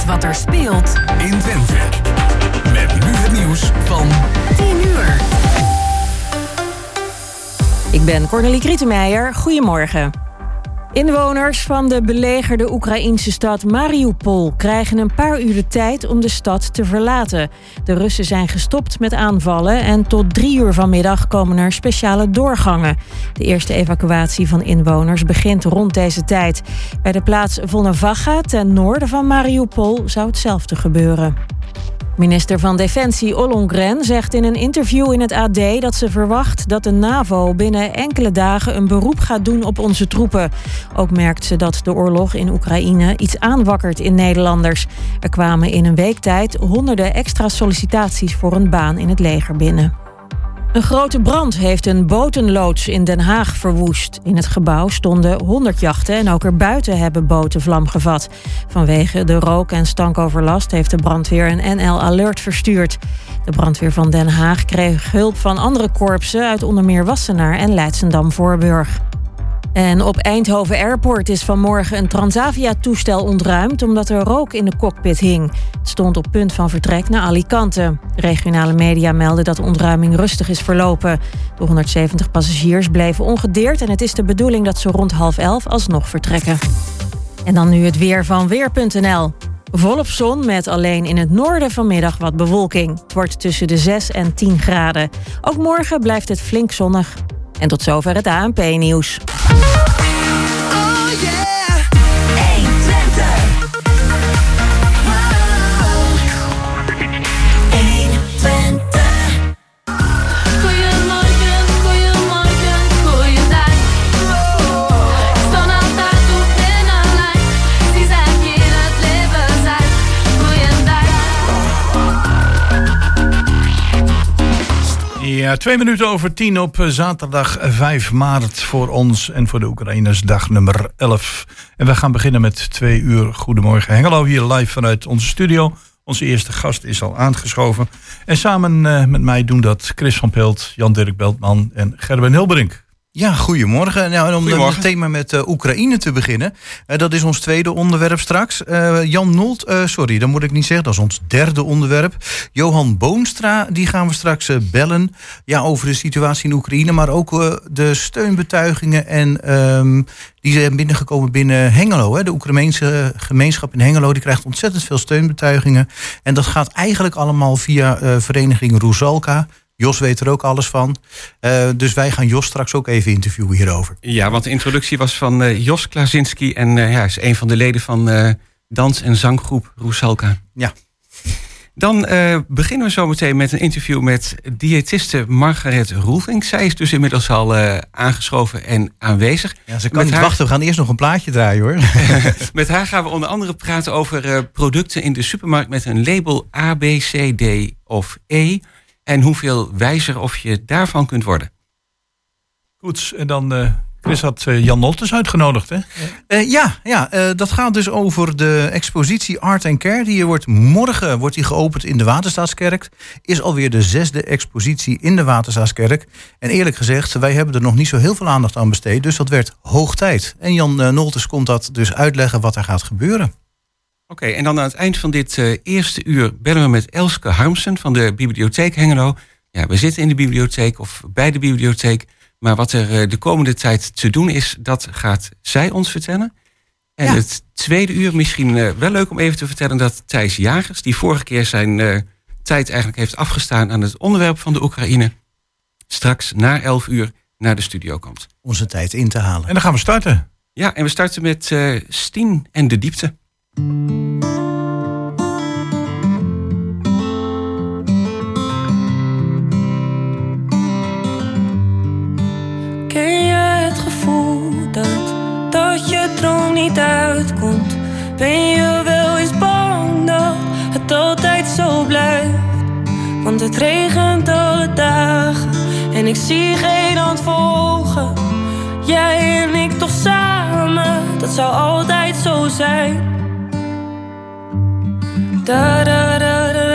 weet wat er speelt in Twente. Met nu het nieuws van 10 uur. Ik ben Cornelie Krietenmeijer. Goedemorgen. Inwoners van de belegerde Oekraïnse stad Mariupol krijgen een paar uur de tijd om de stad te verlaten. De Russen zijn gestopt met aanvallen en tot drie uur vanmiddag komen er speciale doorgangen. De eerste evacuatie van inwoners begint rond deze tijd. Bij de plaats Volnovaga ten noorden van Mariupol zou hetzelfde gebeuren. Minister van Defensie Ollongren zegt in een interview in het AD dat ze verwacht dat de NAVO binnen enkele dagen een beroep gaat doen op onze troepen. Ook merkt ze dat de oorlog in Oekraïne iets aanwakkert in Nederlanders. Er kwamen in een week tijd honderden extra sollicitaties voor een baan in het leger binnen. Een grote brand heeft een botenloods in Den Haag verwoest. In het gebouw stonden 100 jachten en ook erbuiten hebben boten vlam gevat. Vanwege de rook- en stankoverlast heeft de brandweer een NL Alert verstuurd. De brandweer van Den Haag kreeg hulp van andere korpsen uit onder meer Wassenaar en Leidsendam-Voorburg. En op Eindhoven Airport is vanmorgen een Transavia-toestel ontruimd omdat er rook in de cockpit hing. Het stond op punt van vertrek naar Alicante. Regionale media melden dat de ontruiming rustig is verlopen. De 170 passagiers bleven ongedeerd en het is de bedoeling dat ze rond half elf alsnog vertrekken. En dan nu het weer van Weer.nl. Volop zon met alleen in het noorden vanmiddag wat bewolking. Het wordt tussen de 6 en 10 graden. Ook morgen blijft het flink zonnig. En tot zover het ANP-nieuws. Twee minuten over tien op zaterdag 5 maart voor ons en voor de Oekraïners dag nummer 11. En we gaan beginnen met twee uur Goedemorgen Hengelo hier live vanuit onze studio. Onze eerste gast is al aangeschoven. En samen uh, met mij doen dat Chris van Pelt, Jan-Dirk Beltman en Gerben Hilberink. Ja, goedemorgen. Nou, en om goedemorgen. het thema met uh, Oekraïne te beginnen. Uh, dat is ons tweede onderwerp straks. Uh, Jan Nolt, sorry, dat moet ik niet zeggen. Dat is ons derde onderwerp. Johan Boonstra, die gaan we straks bellen. Ja, over de situatie in Oekraïne. Maar ook de steunbetuigingen. En um, die zijn binnengekomen binnen Hengelo. Hè. De Oekraïnse gemeenschap in Hengelo die krijgt ontzettend veel steunbetuigingen. En dat gaat eigenlijk allemaal via vereniging Roesalka. Jos weet er ook alles van. Uh, dus wij gaan Jos straks ook even interviewen hierover. Ja, want de introductie was van uh, Jos Klazinski. En uh, ja, is een van de leden van dans- en zanggroep Roesalka. Ja. Dan beginnen we zo meteen met een interview met diëtiste Margaret Roelvink. Zij is dus inmiddels al aangeschoven en aanwezig. Ja, ze kan met niet haar... wachten. We gaan eerst nog een plaatje draaien hoor. met haar gaan we onder andere praten over producten in de supermarkt met een label A, B, C, D of E en hoeveel wijzer of je daarvan kunt worden. Goed, en dan uh, Chris had uh, Jan Noltes uitgenodigd, hè? Uh, ja, ja uh, dat gaat dus over de expositie Art and Care. Die wordt morgen wordt die geopend in de Waterstaatskerk. Is alweer de zesde expositie in de Waterstaatskerk. En eerlijk gezegd, wij hebben er nog niet zo heel veel aandacht aan besteed. Dus dat werd hoog tijd. En Jan Noltes komt dat dus uitleggen wat er gaat gebeuren. Oké, okay, en dan aan het eind van dit uh, eerste uur bellen we met Elske Harmsen van de Bibliotheek Hengelo. Ja, we zitten in de bibliotheek of bij de bibliotheek. Maar wat er uh, de komende tijd te doen is, dat gaat zij ons vertellen. En ja. het tweede uur misschien uh, wel leuk om even te vertellen dat Thijs Jagers, die vorige keer zijn tijd eigenlijk heeft afgestaan aan het onderwerp van de Oekraïne, straks na 11 uur naar de studio komt. Onze tijd in te halen. En dan gaan we starten. Ja, en we starten met Stien en de diepte. Ken je het gevoel dat, dat je droom niet uitkomt? Ben je wel eens bang dat het altijd zo blijft? Want het regent alle dagen en ik zie geen hand volgen. Jij en ik toch samen, dat zou altijd zo zijn. Da da da da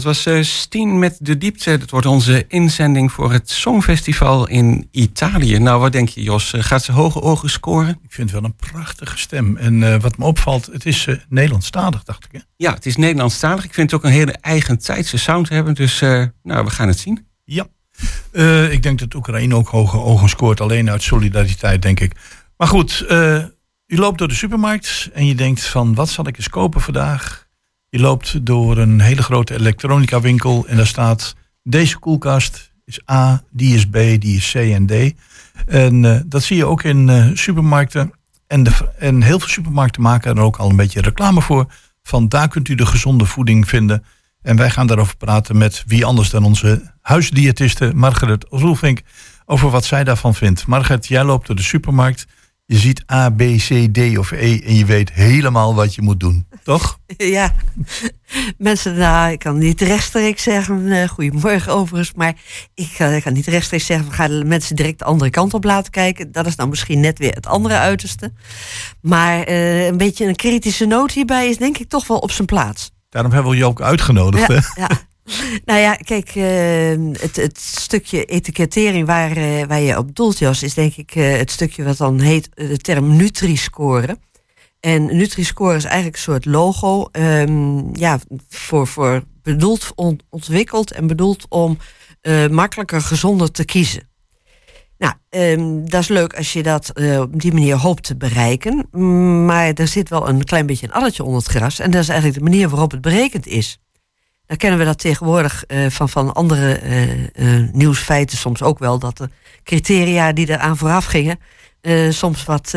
dat was uh, Stien met de diepte. Dat wordt onze inzending voor het Songfestival in Italië. Nou, wat denk je, Jos? Uh, gaat ze hoge ogen scoren? Ik vind het wel een prachtige stem. En uh, wat me opvalt, het is Nederlandstalig, dacht ik. Hè? Ja, het is Nederlandstalig. Ik vind het ook een hele eigen tijdse sound hebben. Dus nou, we gaan het zien. Ja, ik denk dat Oekraïne ook hoge ogen scoort. Alleen uit solidariteit, denk ik. Maar goed, u loopt door de supermarkt en je denkt van, wat zal ik eens kopen vandaag? Je loopt door een hele grote elektronica winkel en daar staat deze koelkast is A, die is B, die is C en D. En uh, dat zie je ook in uh, supermarkten. En, de, en heel veel supermarkten maken er ook al een beetje reclame voor. Van daar kunt u de gezonde voeding vinden. En wij gaan daarover praten met wie anders dan onze huisdiëtiste Margaret Roelvink. Over wat zij daarvan vindt. Margaret, jij loopt door de supermarkt. Je ziet A, B, C, D of E en je weet helemaal wat je moet doen, toch? Ja, mensen, nou, ik kan niet rechtstreeks zeggen, uh, goedemorgen overigens, maar ik, uh, ik kan niet rechtstreeks zeggen, we gaan mensen direct de andere kant op laten kijken. Dat is nou misschien net weer het andere uiterste. Maar uh, een beetje een kritische noot hierbij is denk ik toch wel op zijn plaats. Daarom hebben we je ook uitgenodigd, ja, hè? Ja. Nou ja, kijk, uh, het, het, stukje etikettering waar, uh, waar je op doelt, Jos, is denk ik uh, het stukje wat dan heet de term Nutri-score. En Nutri-score is eigenlijk een soort logo, um, ja, voor, voor bedoeld on, ontwikkeld en bedoeld om makkelijker, gezonder te kiezen. Nou, um, dat is leuk als je dat op die manier hoopt te bereiken. Maar er zit wel een klein beetje een alletje onder het gras. En dat is eigenlijk de manier waarop het berekend is. Dan kennen we dat tegenwoordig uh, van, van andere uh, uh, nieuwsfeiten soms ook wel. Dat de criteria die eraan vooraf gingen, soms wat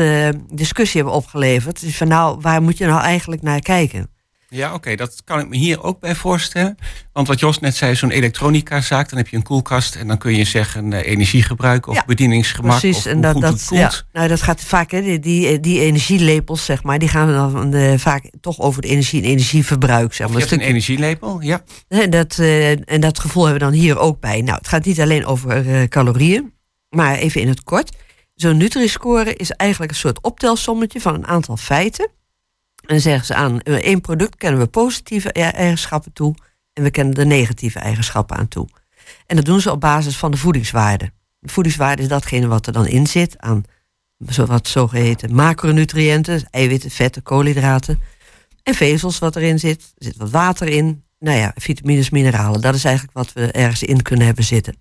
discussie hebben opgeleverd. Dus van nou, waar moet je nou eigenlijk naar kijken? Ja, oké, okay, dat kan ik me hier ook bij voorstellen. Want wat Jos net zei, zo'n elektronica-zaak, dan heb je een koelkast en dan kun je zeggen uh, energiegebruik of ja, bedieningsgemak precies, of en dat, dat. Ja, nou, dat gaat vaak, hè, die, die, die energielepels, zeg maar, die gaan dan uh, vaak toch over de energie en energieverbruik. Zeg maar. Je hebt een energielepel, ja. En dat, uh, en dat gevoel hebben we dan hier ook bij. Nou, het gaat niet alleen over calorieën, maar even in het kort. Zo'n Nutri-score is eigenlijk een soort optelsommetje van een aantal feiten. En zeggen ze aan één product kennen we positieve e-, eigenschappen toe en we kennen de negatieve eigenschappen aan toe. En dat doen ze op basis van de voedingswaarde. De voedingswaarde is datgene wat er dan in zit aan wat zogeheten macronutriënten, eiwitten, vetten, koolhydraten. En vezels wat erin zit. Er zit wat water in. Nou ja, vitamines, mineralen. Dat is eigenlijk wat we ergens in kunnen hebben zitten.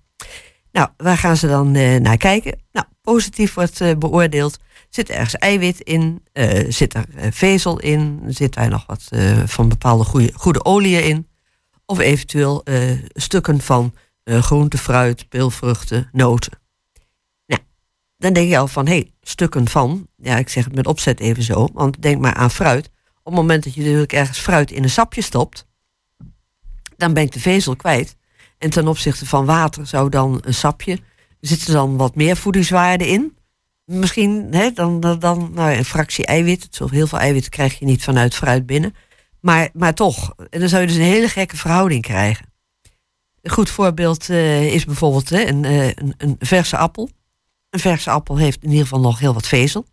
Nou, waar gaan ze dan uh, naar kijken? Nou, positief wordt uh, beoordeeld. Zit er ergens eiwit in? Uh, zit er vezel in? Zit daar nog wat van bepaalde goede, goede oliën in? Of eventueel stukken van groente, fruit, peelvruchten, noten. Nou, dan denk je al van, hé, hey, stukken van. Ja, ik zeg het met opzet even zo. Want denk maar aan fruit. Op het moment dat je natuurlijk ergens fruit in een sapje stopt... dan ben ik de vezel kwijt. En ten opzichte van water zou dan een sapje, zit er dan wat meer voedingswaarde in? Misschien hè, dan, dan, nou, een fractie eiwit. Heel veel eiwit krijg je niet vanuit fruit binnen. Maar, maar toch, en dan zou je dus een hele gekke verhouding krijgen. Een goed voorbeeld uh, is bijvoorbeeld hè, een, uh, een, een, verse appel. Een verse appel heeft in ieder geval nog heel wat vezel.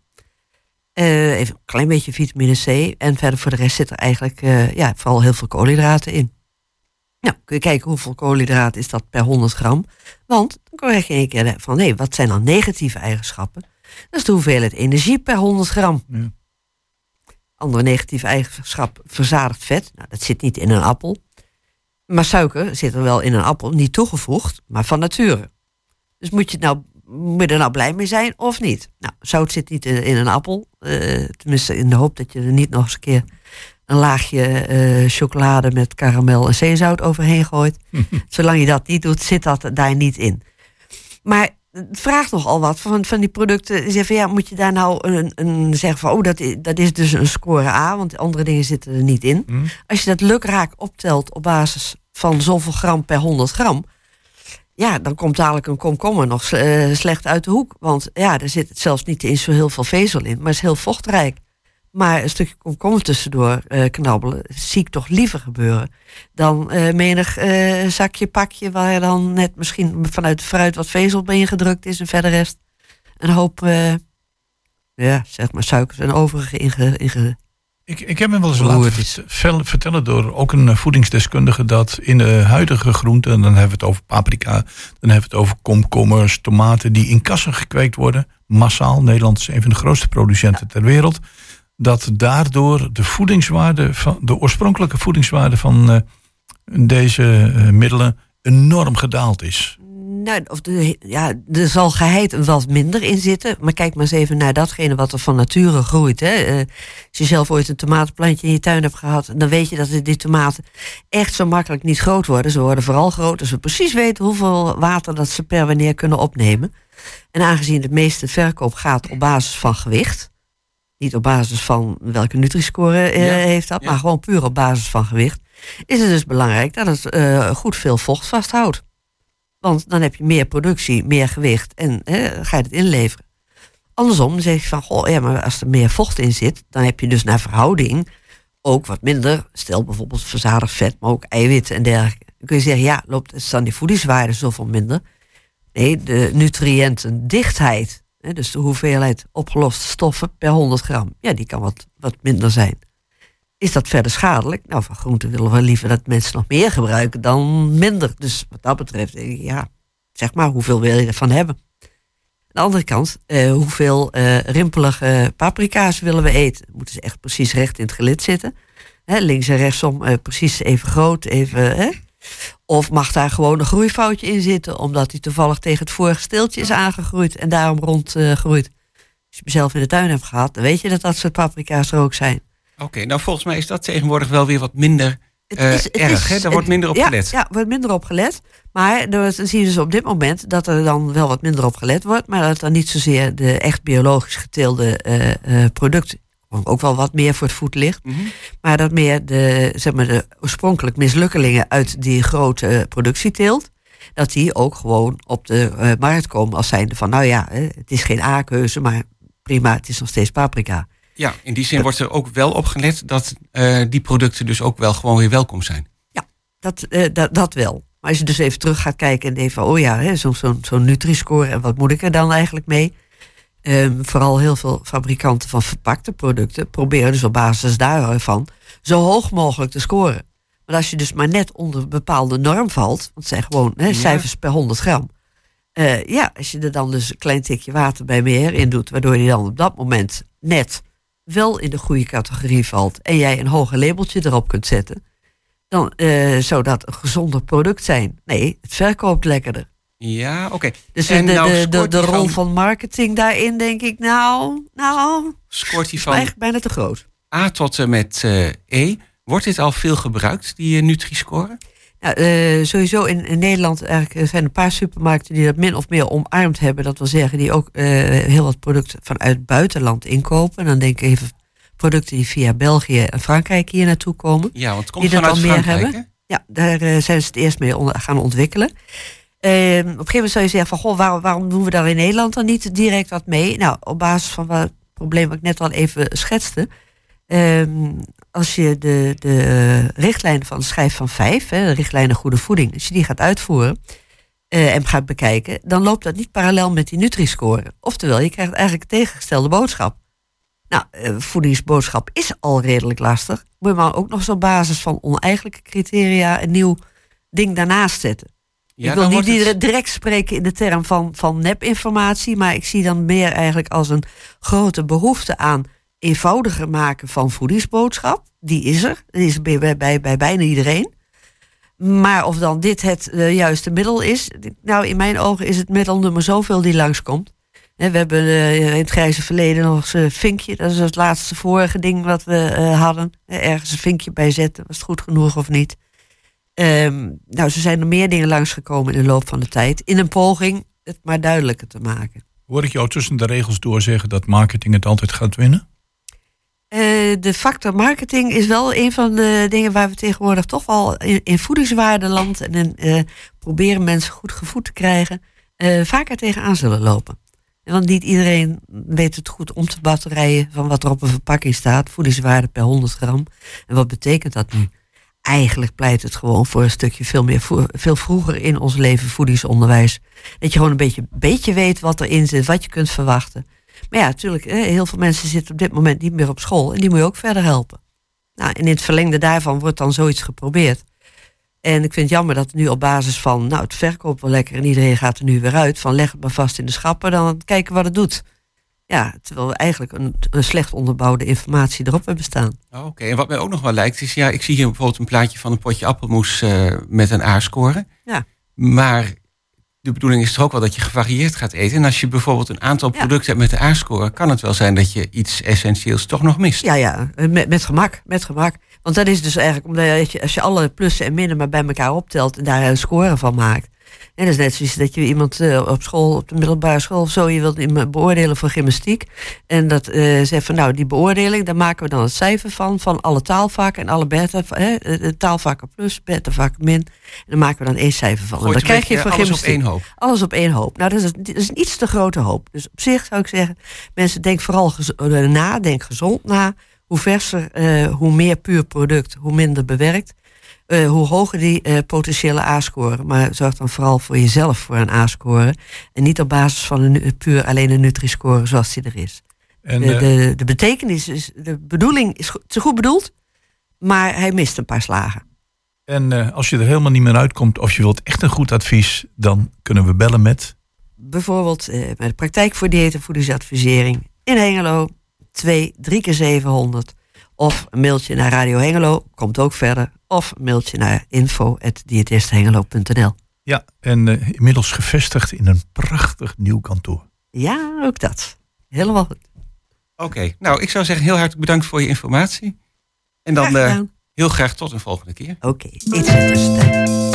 Uh, even een klein beetje vitamine C. En verder voor de rest zit er eigenlijk ja, vooral heel veel koolhydraten in. Nou, kun je kijken hoeveel koolhydraten is dat per 100 gram. Want dan krijg je een keer van, hé, wat zijn dan negatieve eigenschappen? Dat is de hoeveelheid energie per 100 gram. Ja. Andere negatieve eigenschap, verzadigd vet. Nou, dat zit niet in een appel. Maar suiker zit er wel in een appel, niet toegevoegd, maar van nature. Dus moet je, nou, moet je er nou blij mee zijn of niet? Nou, zout zit niet in, in een appel. Uh, tenminste, in de hoop dat je er niet nog eens een keer een laagje uh, chocolade met karamel en zeezout overheen gooit. Zolang je dat niet doet, zit dat daar niet in. Maar het vraagt nogal wat van, van die producten. Zeg van, ja, moet je daar nou een, een zeggen van, oh, dat, dat is dus een score A, want andere dingen zitten er niet in. Mm. Als je dat lukraak optelt op basis van zoveel gram per 100 gram, ja, dan komt dadelijk een komkommer nog uh, slecht uit de hoek. Want ja, er zit zelfs niet eens zo heel veel vezel in, maar het is heel vochtrijk. Maar een stukje komkommer tussendoor uh, knabbelen, zie ik toch liever gebeuren. Dan uh, menig uh, zakje, pakje, waar dan net misschien vanuit de fruit wat vezel bij gedrukt is. En verder rest een hoop, ja, zeg maar suikers en overige inge, inge, Ik, ik heb me wel eens laten vertellen door ook een eh, voedingsdeskundige dat in de huidige groenten, dan hebben we het over paprika, dan hebben we het over komkommers, tomaten die in kassen gekweekt worden, massaal. Nederland is een van de grootste producenten ter wereld. Dat daardoor de voedingswaarde van de oorspronkelijke voedingswaarde van eh, deze eh, middelen enorm gedaald is. Nou, of de, ja, er zal geheid wat minder in zitten. Maar kijk maar eens even naar datgene wat er van nature groeit. Hè. Eh, als je zelf ooit een tomatenplantje in je tuin hebt gehad... dan weet je dat die tomaten echt zo makkelijk niet groot worden. Ze worden vooral groot als we precies weten hoeveel water dat ze per wanneer kunnen opnemen. En aangezien de meeste verkoop gaat op basis van gewicht... niet op basis van welke Nutri-score eh, Ja, heeft dat... ja. maar gewoon puur op basis van gewicht... is het dus belangrijk dat het eh, goed veel vocht vasthoudt. Want dan heb je meer productie, meer gewicht en ga je het inleveren. Andersom dan zeg je van, goh, ja, maar als er meer vocht in zit, dan heb je dus naar verhouding ook wat minder. Stel bijvoorbeeld verzadigd vet, maar ook eiwitten en dergelijke. Dan kun je zeggen, ja, loopt dan die voedingswaarde zoveel minder? Nee, de nutriëntendichtheid, dus de hoeveelheid opgeloste stoffen per 100 gram, ja, die kan wat, wat minder zijn. Is dat verder schadelijk? Nou, van groenten willen we liever dat mensen nog meer gebruiken dan minder. Dus wat dat betreft, ja, zeg maar, hoeveel wil je ervan hebben? Aan de andere kant, eh, hoeveel eh, rimpelige paprika's willen we eten? Moeten ze echt precies recht in het gelid zitten? Links en rechtsom eh, precies even groot, even... Of mag daar gewoon een groeifoutje in zitten... omdat hij toevallig tegen het vorige steeltje is aangegroeid... en daarom rondgroeit. Als je hem zelf in de tuin hebt gehad... dan weet je dat dat soort paprika's er ook zijn. Oké, nou volgens mij is dat tegenwoordig wel weer wat minder Het eh, is- het erg. hè? Daar het- wordt minder op ja, gelet. Ja, wordt minder op gelet. Maar dan zie je dus op dit moment dat er dan wel wat minder op gelet wordt. Maar dat dan niet zozeer de echt biologisch geteelde eh, eh, producten. Ook wel wat meer voor het voet ligt. Mhm. Maar dat meer de, zeg maar, de oorspronkelijk mislukkelingen uit die grote eh, productieteelt. Dat die ook gewoon op de eh, markt komen als zijnde van, nou ja, het is geen A-keuze, maar prima, het is nog steeds paprika. Ja, in die zin wordt er ook wel op gelet dat eh, die producten dus ook wel gewoon weer welkom zijn. Dat, eh, dat, dat wel. Maar als je dus even terug gaat kijken en denkt van, oh ja, zo'n zo'n zo'n Nutri-score en wat moet ik er dan eigenlijk mee? Ehm, vooral heel veel fabrikanten van verpakte producten proberen dus op basis daarvan zo hoog mogelijk te scoren. Maar als je dus maar net onder een bepaalde norm valt, want het zijn gewoon Ja. cijfers per 100 gram. eh, ja, als je er dan dus een klein tikje water bij meer in doet, waardoor je dan op dat moment net wel in de goede categorie valt en jij een hoger labeltje erop kunt zetten, dan eh, zou dat een gezonder product zijn. Nee, het verkoopt lekkerder. Ja, oké. Dus En de, nou de, de, rol van- van marketing daarin denk ik, nou, nou, Scoort is van eigenlijk bijna te groot. A tot en met eh, E. Wordt dit al veel gebruikt, die eh, Nutri-score? Nou, sowieso in, in Nederland eigenlijk, er zijn een paar supermarkten die dat min of meer omarmd hebben. Dat wil zeggen, die ook heel wat producten vanuit het buitenland inkopen. En dan denk ik even producten die via België en Frankrijk hier naartoe komen. Ja, want het komt Die dat vanuit al meer Frankrijk, hebben? Ja, daar zijn ze het eerst mee gaan ontwikkelen. Ehm, op een gegeven moment zou je zeggen van, goh, waarom, waarom doen we daar in Nederland dan niet direct wat mee? Nou, op basis van wat, het probleem wat ik net al even schetste. Ehm, als je de, de van schijf van vijf, hè, de richtlijnen goede voeding, als je die gaat uitvoeren eh, en gaat bekijken, dan loopt dat niet parallel met die Nutri-score. Oftewel, je krijgt eigenlijk een tegengestelde boodschap. Nou, eh, voedingsboodschap is al redelijk lastig. Moet je maar ook nog eens op basis van oneigenlijke criteria een nieuw ding daarnaast zetten. Ja, ik wil niet het- direct spreken in de term van, van nepinformatie, maar ik zie dan meer eigenlijk als een grote behoefte aan eenvoudiger maken van voedingsboodschap. Die is er, die is bij, bij, bij, bij bijna iedereen. Maar of dan dit het eh, juiste middel is, nou in mijn ogen is het middelnummer zoveel die langskomt. We hebben eh, in het grijze verleden nog eens een vinkje. Dat is het laatste vorige ding wat we eh, hadden. Ergens een vinkje bij zetten. Was het goed genoeg of niet? Ehm, nou, zo zijn er meer dingen langsgekomen in de loop van de tijd. In een poging het maar duidelijker te maken. Hoor ik jou tussen de regels door zeggen dat marketing het altijd gaat winnen? Eh, de factor marketing is wel een van de dingen waar we tegenwoordig toch wel in, in voedingswaardeland en in eh, proberen mensen goed gevoed te krijgen, eh, vaker tegenaan zullen lopen. Want niet iedereen weet het goed om te batterijen van wat er op een verpakking staat. Voedingswaarde per 100 gram. En wat betekent dat nu? Eigenlijk pleit het gewoon voor een stukje veel, meer, veel vroeger in ons leven voedingsonderwijs. Dat je gewoon een beetje, beetje weet wat erin zit, wat je kunt verwachten. Maar ja, natuurlijk, heel veel mensen zitten op dit moment niet meer op school. En die moet je ook verder helpen. Nou, en in het verlengde daarvan wordt dan zoiets geprobeerd. En ik vind het jammer dat nu op basis van, nou, het verkoopt wel lekker en iedereen gaat er nu weer uit. Van leg het maar vast in de schappen, dan kijken wat het doet. Ja, terwijl we eigenlijk een, een slecht onderbouwde informatie erop hebben staan. Oh, Oké, en wat mij ook nog wel lijkt is, ja, ik zie hier bijvoorbeeld een plaatje van een potje appelmoes eh, met een A-score. Ja. Maar de bedoeling is toch ook wel dat je gevarieerd gaat eten. En als je bijvoorbeeld een aantal Ja. producten hebt met de A-score, kan het wel zijn dat je iets essentieels toch nog mist. Ja, ja, met, met gemak, met gemak. Want dat is dus eigenlijk, omdat je, als je alle plussen en minnen maar bij elkaar optelt en daar een score van maakt. En dat is net zoiets dat je iemand eh, op school, op de middelbare school of zo, je wilt iemand beoordelen voor gymnastiek. En dat eh zegt van nou, die beoordeling, daar maken we dan het cijfer van, van alle taalvakken en alle beta, hè, eh, taalvakken plus, betavakken min. En daar maken we dan één cijfer van. En dan krijg je voor alles op één hoop. Alles op één hoop. Nou, dat is, dat is een iets te grote hoop. Dus op zich zou ik zeggen, mensen denk vooral na, denk gezond na. Hoe verser, hoe meer puur product, hoe minder bewerkt. Eh, hoe hoger die eh, potentiële A-score. Maar zorg dan vooral voor jezelf voor een A-score. En niet op basis van een, nu- puur alleen een Nutri-score zoals die er is. En, de, eh, de, de betekenis is, de bedoeling is, goed, goed bedoeld. Maar hij mist een paar slagen. en eh, als je er helemaal niet meer uitkomt of je wilt echt een goed advies, dan kunnen we bellen met. bijvoorbeeld eh, bij de praktijk voor dieet en voedingsadvisering in Hengelo 2 3 keer 700 of een mailtje naar Radio Hengelo komt ook verder of mailtje naar info@diëtisthengelo.nl. Ja, en eh, inmiddels gevestigd in een prachtig nieuw kantoor. Ja, ook dat. Helemaal goed. Oké, nou ik zou zeggen heel hartelijk bedankt voor je informatie. En dan Graag eh, heel graag tot een volgende keer. Oké, iets in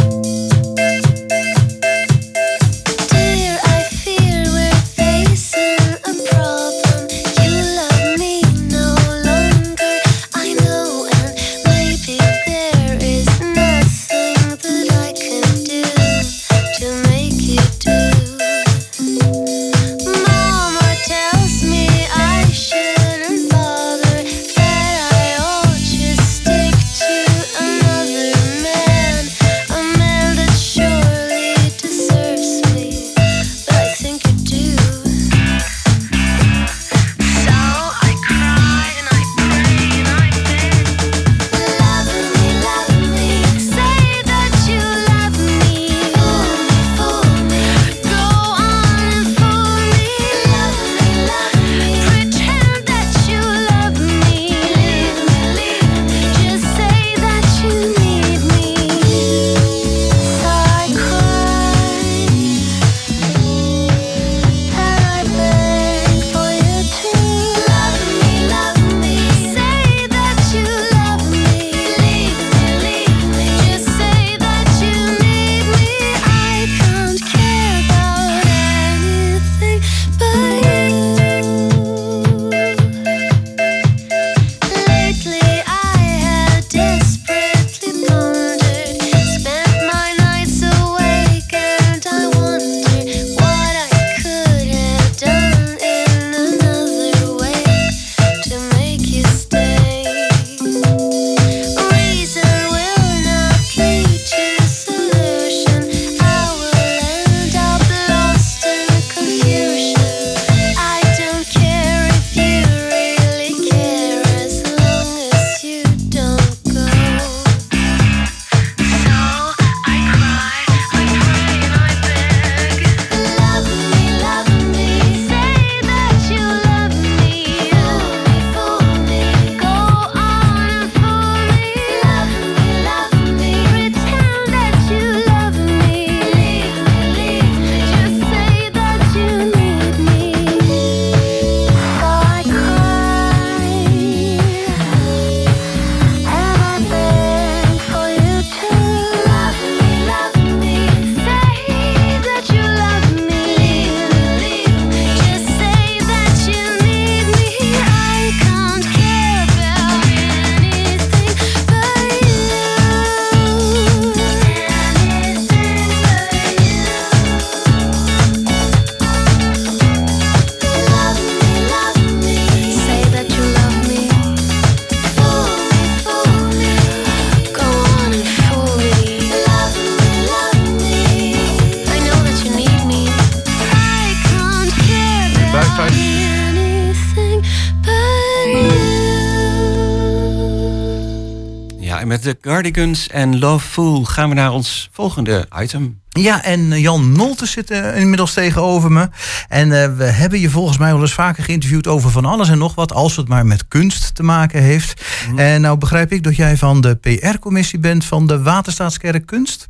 Cardigans en Love Fool gaan we naar ons volgende item. Ja, en eh, Jan Nolte zit eh, inmiddels tegenover me. En eh, we hebben je volgens mij wel eens vaker geïnterviewd over van alles en nog wat, als het maar met kunst te maken heeft. En nou begrijp ik dat jij van de PR-commissie bent van de Waterstaatskerk Kunst.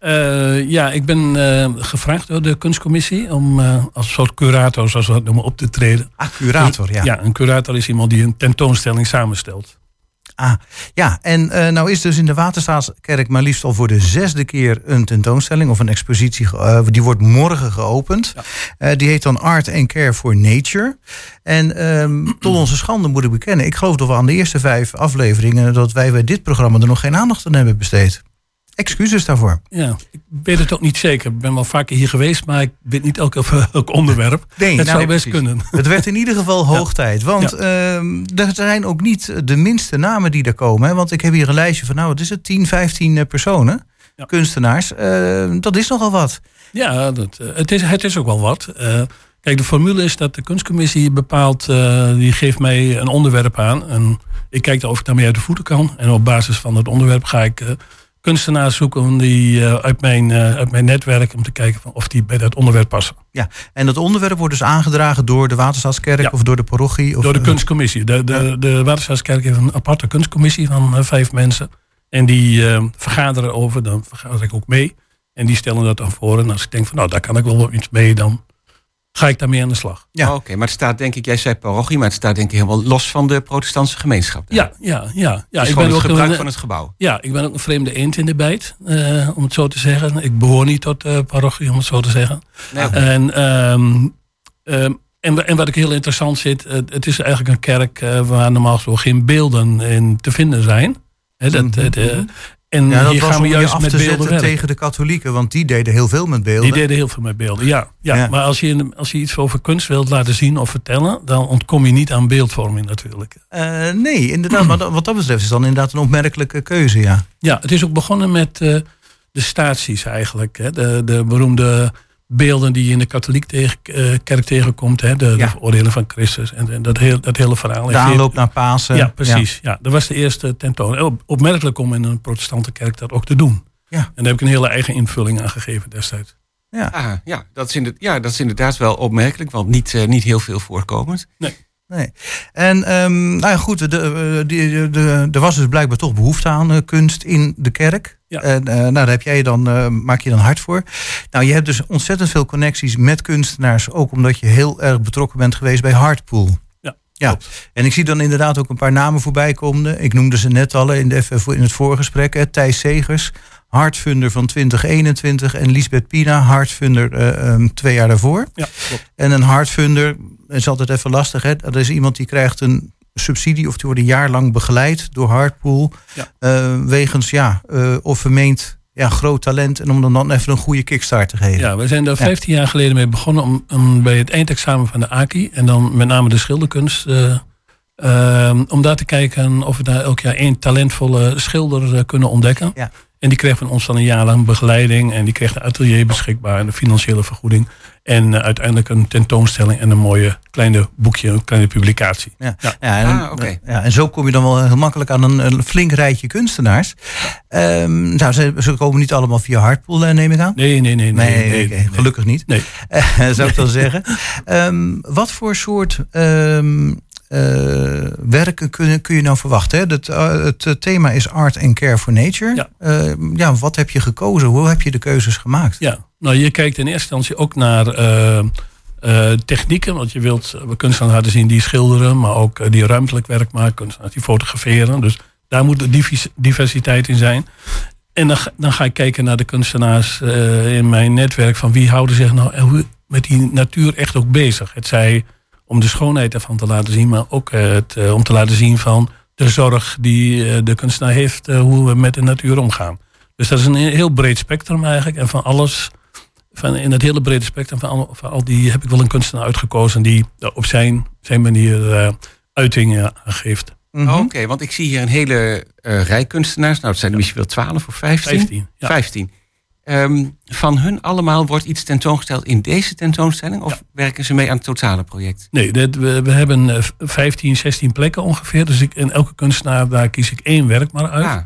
Eh, ja, ik ben eh, gevraagd door de kunstcommissie om eh, als soort curator, zoals we dat noemen, op te treden. Ah, curator, ja. Ja, een curator is iemand die een tentoonstelling samenstelt. Ah, ja, en eh, nou is dus in de Waterstaatskerk maar liefst al voor de zesde keer een tentoonstelling of een expositie. eh, die wordt morgen geopend. Eh, die heet dan Art and Care for Nature. En ehm, tot onze schande moet ik bekennen, ik geloof dat we aan de eerste vijf afleveringen dat wij bij dit programma er nog geen aandacht aan hebben besteed. Excuses daarvoor. Ja, ik weet het ook niet zeker. Ik ben wel vaker hier geweest, maar ik weet niet elk, elk onderwerp. Nee, het nou, zou best precies. kunnen. Het werd in ieder geval hoog tijd. Want ehm, er zijn ook niet de minste namen die er komen. Hè? Want ik heb hier een lijstje van, nou, wat is het, 10, 15 eh, personen, Ja. kunstenaars. Ehm, dat is nogal wat. Ja, dat, eh, het, is, het is ook wel wat. Eh, kijk, de formule is dat de kunstcommissie bepaalt, die geeft mij een onderwerp aan. En ik kijk of ik daarmee uit de voeten kan. En op basis van dat onderwerp ga ik kunstenaars zoeken die, eh, uit, mijn, eh, uit mijn netwerk om te kijken van of die bij dat onderwerp passen. Ja, en dat onderwerp wordt dus aangedragen door de Waterstaatskerk Ja. of door de parochie? Of, Door de eh, kunstcommissie. De, de, de Waterstaatskerk heeft een aparte kunstcommissie van vijf mensen. En die vergaderen over, dan vergader ik ook mee. En die stellen dat dan voor. En als ik denk van nou, daar kan ik wel wat iets mee, dan ga ik daarmee aan de slag. Ja. Oké, maar het staat denk ik, jij zei parochie, maar het staat denk ik helemaal los van de protestantse gemeenschap. daar. Ja, ja, ja. ja Dus ik gewoon ben het ook gebruik een, van het gebouw. Ja, ik ben ook een vreemde eend in de bijt, eh, om het zo te zeggen. Ik behoor niet tot de parochie, om het zo te zeggen. Nee, oké. En, ehm, ehm, en, wa- en wat ik heel interessant zit, het, het is eigenlijk een kerk eh, waar normaal gesproken geen beelden in te vinden zijn. Hè, dat, het, eh, en. Ja, dat hier was gaan om we je juist af met te beelden zetten tegen de katholieken, want die deden heel veel met beelden. Die deden heel veel met beelden, ja. ja, Ja. Maar als je, in- als je iets over kunst wilt laten zien of vertellen, dan ontkom je niet aan beeldvorming natuurlijk. Eh, nee, inderdaad. Maar wat dat betreft is dan inderdaad een opmerkelijke keuze, ja. Ja, het is ook begonnen met eh, de staties eigenlijk. Hè? De, de beroemde beelden die je in de katholiek tegen, eh, kerk tegenkomt. Hè? De, Ja. de veroordeling van Christus en, en dat, heel, dat hele verhaal. De aanloop naar Pasen. Ja, precies. Ja. dat was de eerste tentoon. Op, opmerkelijk om in een protestante kerk dat ook te doen. Ja. En daar heb ik een hele eigen invulling aan gegeven destijds. Ja. Ah, ja, dat is inderdaad, ja, dat is inderdaad wel opmerkelijk, want niet, eh, niet heel veel voorkomend. Nee. En ehm, nou ja, goed, de, de, de, de- er was dus blijkbaar toch behoefte aan eh, kunst in de kerk. Ja. En eh, nou, daar heb jij dan, eh, maak je dan hard voor. Nou, je hebt dus ontzettend veel connecties met kunstenaars, ook omdat je heel erg betrokken bent geweest bij Hardpool. Ja, Ja, klopt. en ik zie dan inderdaad ook een paar namen voorbij komen. Ik noemde ze net al in, de, in het voorgesprek. Hè. Thijs Segers, Hartfunder van 2021 en Lisbeth Pina, Hartfunder eh, ehm, twee jaar daarvoor. Ja, klopt. En een hardfunder is altijd even lastig. Hè? Dat is iemand die krijgt een subsidie of die wordt een jaar lang begeleid door Hardpool. Ja. eh, wegens ja, eh, of vermeend ja, groot talent. En om dan, dan even een goede kickstart te geven. Ja, we zijn daar 15 jaar geleden mee begonnen om, om bij het eindexamen van de AKI en dan met name de schilderkunst. eh, om daar te kijken of we daar elk jaar één talentvolle schilder kunnen ontdekken. Ja. En die kreeg van ons dan een jaar lang begeleiding en die kreeg een atelier beschikbaar en een financiële vergoeding. En eh, uiteindelijk een tentoonstelling en een mooie kleine boekje, een kleine publicatie. Ja. Ja. Ja, en, Ah, oké. ja, en zo kom je dan wel heel makkelijk aan een, een flink rijtje kunstenaars. Ehm, nou, ze, ze komen niet allemaal via Hardpool, eh, neem ik aan. Nee, nee, nee. nee, Nee, nee, nee. gelukkig niet. Nee. Eh, zou ik dan zeggen. Ehm, wat voor soort ehm, eh, werken kun, kun je nou verwachten? Hè? Dat, eh, het eh, thema is Art and Care for Nature. Ja. Ja, wat heb je gekozen? Hoe heb je de keuzes gemaakt? Ja, nou je kijkt in eerste instantie ook naar technieken. Want je wilt kunstenaars laten zien die schilderen, maar ook die ruimtelijk werk maken, kunstenaars die fotograferen. Dus daar moet de diversiteit in zijn. En dan, ga- dan ga ik kijken naar de kunstenaars in mijn netwerk van wie houden zich nou hoe- met die natuur echt ook bezig. Het zij om de schoonheid ervan te laten zien, maar ook eh, het, eh, om te laten zien van de zorg die eh, de kunstenaar heeft, eh, hoe we met de natuur omgaan. Dus dat is een heel breed spectrum eigenlijk. En van alles, van in het hele brede spectrum van al, van al die heb ik wel een kunstenaar uitgekozen die op zijn, zijn manier eh uitingen aangeeft. Mhm. Oké, want ik zie hier een hele eh rij kunstenaars. Nou, het zijn er misschien wel 12 of 15. 15, ja. 15. Ehm, van hun allemaal wordt iets tentoongesteld in deze tentoonstelling? Of werken ze mee aan het totale project? Nee, dit- we, we hebben eh, 15, 16 plekken ongeveer. Dus ik, en elke kunstenaar, daar kies ik één werk maar uit. Ah.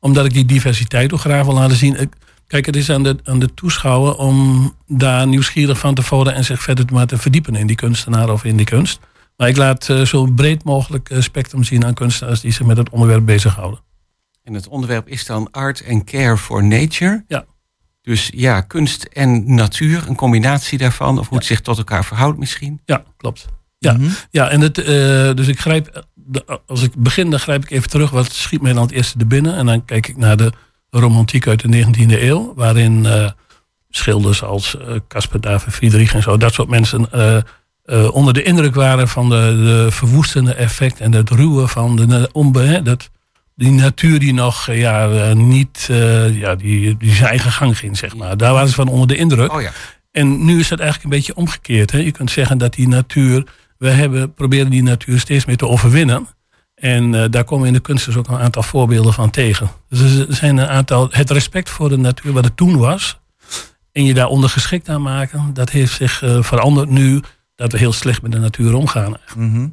Omdat ik die diversiteit ook graag wil laten zien. Ik- kijk, het is aan de, aan de toeschouwer om daar nieuwsgierig van te worden... en zich verder maar te verdiepen in die kunstenaar of in die kunst. Maar ik laat eh, zo breed mogelijk eh, spectrum zien aan kunstenaars... die zich met het onderwerp bezighouden. En het onderwerp is dan Art and Care for Nature. Ja. Dus ja, kunst en natuur, een combinatie daarvan. Of hoe het zich tot elkaar verhoudt misschien. Ja, klopt. Ja, ja en het, eh, dus ik grijp, de- als ik begin, dan grijp ik even terug. Wat schiet mij dan het eerste er binnen? En dan kijk ik naar de romantiek uit de 19e eeuw. Waarin eh, schilders als eh, Caspar David Friedrich en zo, dat soort mensen eh, eh, onder de indruk waren van de, de verwoestende effect en het ruwe van de onbe, dat, die natuur die nog eh, ja, eh, niet eh, ja, die, die zijn eigen gang ging, zeg maar. Daar waren ze van onder de indruk. Oh ja. En nu is het eigenlijk een beetje omgekeerd. Hè? Je kunt zeggen dat die natuur, we hebben, proberen die natuur steeds meer te overwinnen. En daar komen in de kunst dus ook een aantal voorbeelden van tegen. Dus er zijn een aantal, het respect voor de natuur wat het toen was, en je daaronder geschikt aan maken, dat heeft zich veranderd nu dat we heel slecht met de natuur omgaan. Mhm.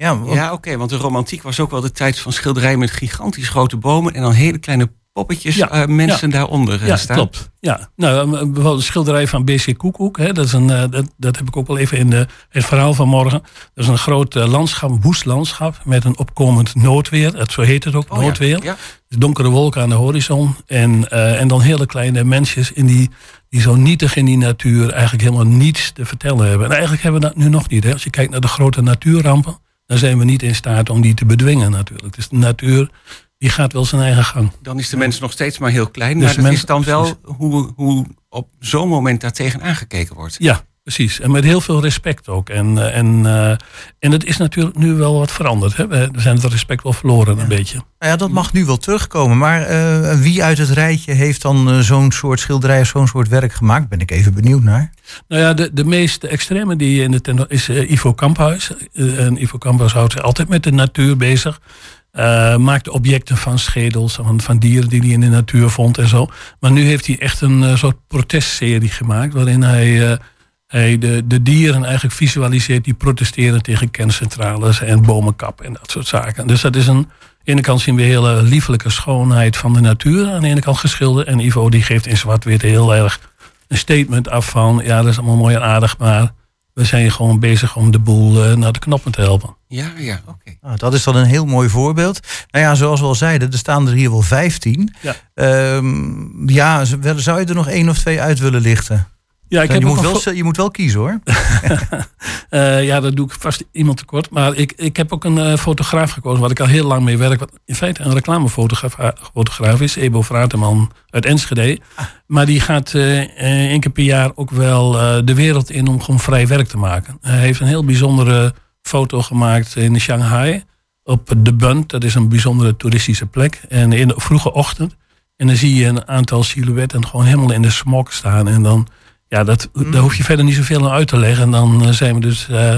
Ja, want- Ja, oké, want de romantiek was ook wel de tijd van schilderijen met gigantisch grote bomen en dan hele kleine poppetjes, Ja, eh, mensen ja. daaronder eh, Ja, staan. klopt. Ja. Nou, eh, bijvoorbeeld de schilderij van B.C. Koekoek. Hè, dat, is een, dat, dat heb ik ook wel even in de, het verhaal van morgen. Dat is een groot landschap, woest landschap... met een opkomend noodweer. Dat, zo heet het ook, Oh noodweer. ja. Dus donkere wolken aan de horizon. En, en dan hele kleine mensjes in die, die zo nietig in die natuur... eigenlijk helemaal niets te vertellen hebben. En eigenlijk hebben we dat nu nog niet. Hè. Als je kijkt naar de grote natuurrampen... dan zijn we niet in staat om die te bedwingen natuurlijk. Dus de natuur die gaat wel zijn eigen gang. Dan is de mens nog steeds maar heel klein. Dus maar dat mens- is dan wel hoe, hoe op zo'n moment daartegen aangekeken wordt. Ja, precies. En met heel veel respect ook. En, eh, en, eh, en het is natuurlijk nu wel wat veranderd. Hè? We zijn het respect wel verloren een beetje. Nou ja, dat mag nu wel terugkomen. Maar eh, wie uit het rijtje heeft dan zo'n soort schilderij of zo'n soort werk gemaakt? Ben ik even benieuwd naar. Nou ja, de, de meest extreme die je in de tendo is Ivo Kamphuis. En Ivo Kamphuis houdt zich altijd met de natuur bezig. Eh, maakt objecten van schedels, van, van dieren die hij in de natuur vond en zo. Maar nu heeft hij echt een soort protestserie gemaakt. Waarin hij, hij de, de dieren eigenlijk visualiseert die protesteren tegen kerncentrales en bomenkap en dat soort zaken. Dus dat is een. Aan de ene kant zien we hele liefelijke schoonheid van de natuur. Aan de ene kant geschilderd. En Ivo die geeft in zwart-wit heel erg een statement af van... ja, dat is allemaal mooi en aardig, maar we zijn gewoon bezig om de boel eh, naar de knoppen te helpen. Ja, ja, oké. Nou, dat is dan een heel mooi voorbeeld. Nou ja, zoals we al zeiden, er staan er hier wel 15. Ja. Ehm, ja, zou je er nog één of twee uit willen lichten? Ja, ik je, heb moet wel, je moet wel kiezen hoor. Eh, ja, dat doe ik vast iemand tekort. Maar ik, ik heb ook een eh, fotograaf gekozen waar ik al heel lang mee werk. Wat in feite een reclamefotograaf eh, fotograaf is. Ebo Vrateman uit Enschede. Maar die gaat eh, één keer per jaar ook wel de wereld in om gewoon vrij werk te maken. Hij heeft een heel bijzondere foto gemaakt in Shanghai. Op de Bund, dat is een bijzondere toeristische plek. En in de vroege ochtend. En dan zie je een aantal silhouetten gewoon helemaal in de smog staan. En dan, ja, dat, daar hoef je verder niet zoveel aan uit te leggen. En dan eh, zijn we dus, eh,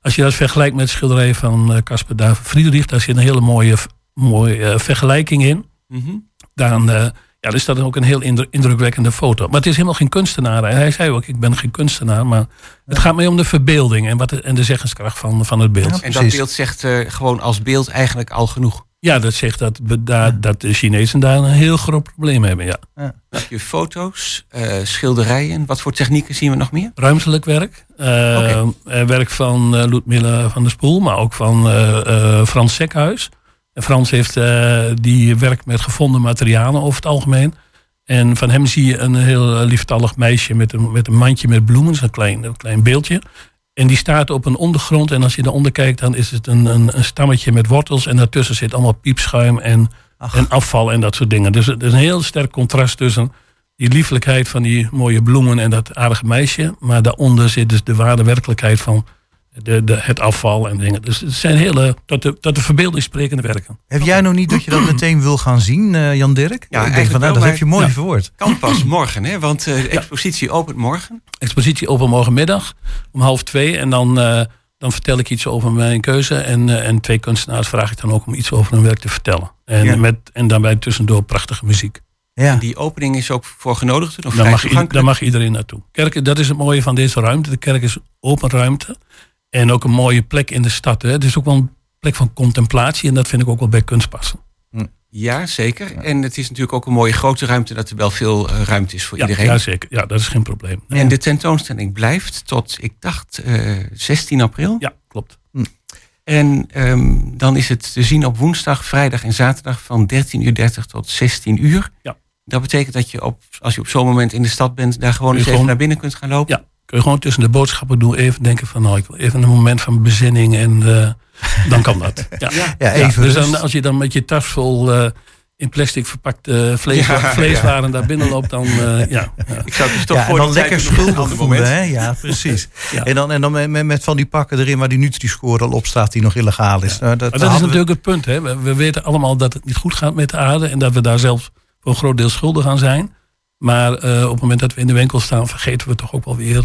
als je dat vergelijkt met het schilderij van eh, Caspar David Friedrich, daar zit een hele mooie, mooie eh, vergelijking in. Mhm. Dan, eh, ja, dus dat is ook een heel indru- indrukwekkende foto. Maar het is helemaal geen kunstenaar. En hij zei ook, ik ben geen kunstenaar. Maar het gaat mij om de verbeelding en, wat de, en de zeggenskracht van, van het beeld. En dat beeld zegt eh, gewoon als beeld eigenlijk al genoeg. Ja, dat zegt dat, we daar, dat de Chinezen daar een heel groot probleem hebben. Ja. Heb je foto's, eh, schilderijen. Wat voor technieken zien we nog meer? Ruimtelijk werk. Eh, eh, werk van eh Ludmilla van der Spoel, maar ook van Frans Sekhuis. En Frans heeft, die werkt met gevonden materialen over het algemeen. En van hem zie je een heel lieftallig meisje met een, met een mandje met bloemen. Dat een klein, een klein beeldje. En die staat op een ondergrond. En als je daaronder kijkt, dan is het een, een, een stammetje met wortels. En daartussen zit allemaal piepschuim en, en afval en dat soort dingen. Dus het is een heel sterk contrast tussen die liefelijkheid van die mooie bloemen en dat aardige meisje. Maar daaronder zit dus de ware werkelijkheid van de, de, het afval en dingen. Dus het zijn hele, tot de, tot de verbeelding sprekende werken. Heb jij nog niet dat je dat meteen wil gaan zien, eh, Jan Dirk? Ja, ik denk van, nou, dat heb je mooi ja. verwoord. Kan pas morgen, hè? Want eh, de expositie opent morgen. Expositie open morgenmiddag om half twee. En dan, eh, dan vertel ik iets over mijn keuze. En, eh, en twee kunstenaars vraag ik dan ook om iets over hun werk te vertellen. En, Ja. met, en daarbij tussendoor prachtige muziek. Ja. En die opening is ook voor genodigden of Daar vrij mag, daar mag iedereen naartoe. Kerken, dat is het mooie van deze ruimte. De kerk is open ruimte. En ook een mooie plek in de stad. Hè. Het is ook wel een plek van contemplatie. En dat vind ik ook wel bij kunst passen. Ja, zeker. En het is natuurlijk ook een mooie grote ruimte... dat er wel veel eh, ruimte is voor Ja, iedereen. ja, zeker. Ja, dat is geen probleem. Nee. En de tentoonstelling blijft tot, ik dacht, eh 16 april. Ja, klopt. En ehm, dan is het te zien op woensdag, vrijdag en zaterdag van 13.30 tot 16 uur. Ja. Dat betekent dat je, op, als je op zo'n moment in de stad bent... daar gewoon eens je even gewoon- naar binnen kunt gaan lopen. Ja, kun je gewoon tussen de boodschappen doen. Even denken van, nou, ik wil even een moment van bezinning. En eh, dan kan dat. Ja, Ja, even dus dan, als je dan met je tas vol eh, in plastic verpakte vlees, Ja, vleeswaren daar binnen loopt, dan eh, ja. Ik zou dus toch voor dan lekker schuldig voelen, moment. hè? Ja, precies. Ja. En dan, en dan met, met, met van die pakken erin waar die Nutri-score al op staat, die nog illegaal is. Nou, Maar dat is hadden we- natuurlijk het punt. Hè. We, we weten allemaal dat het niet goed gaat met de aarde. En dat we daar zelf voor een groot deel schuldig aan zijn. Maar eh, op het moment dat we in de winkel staan, vergeten we toch ook wel weer eh,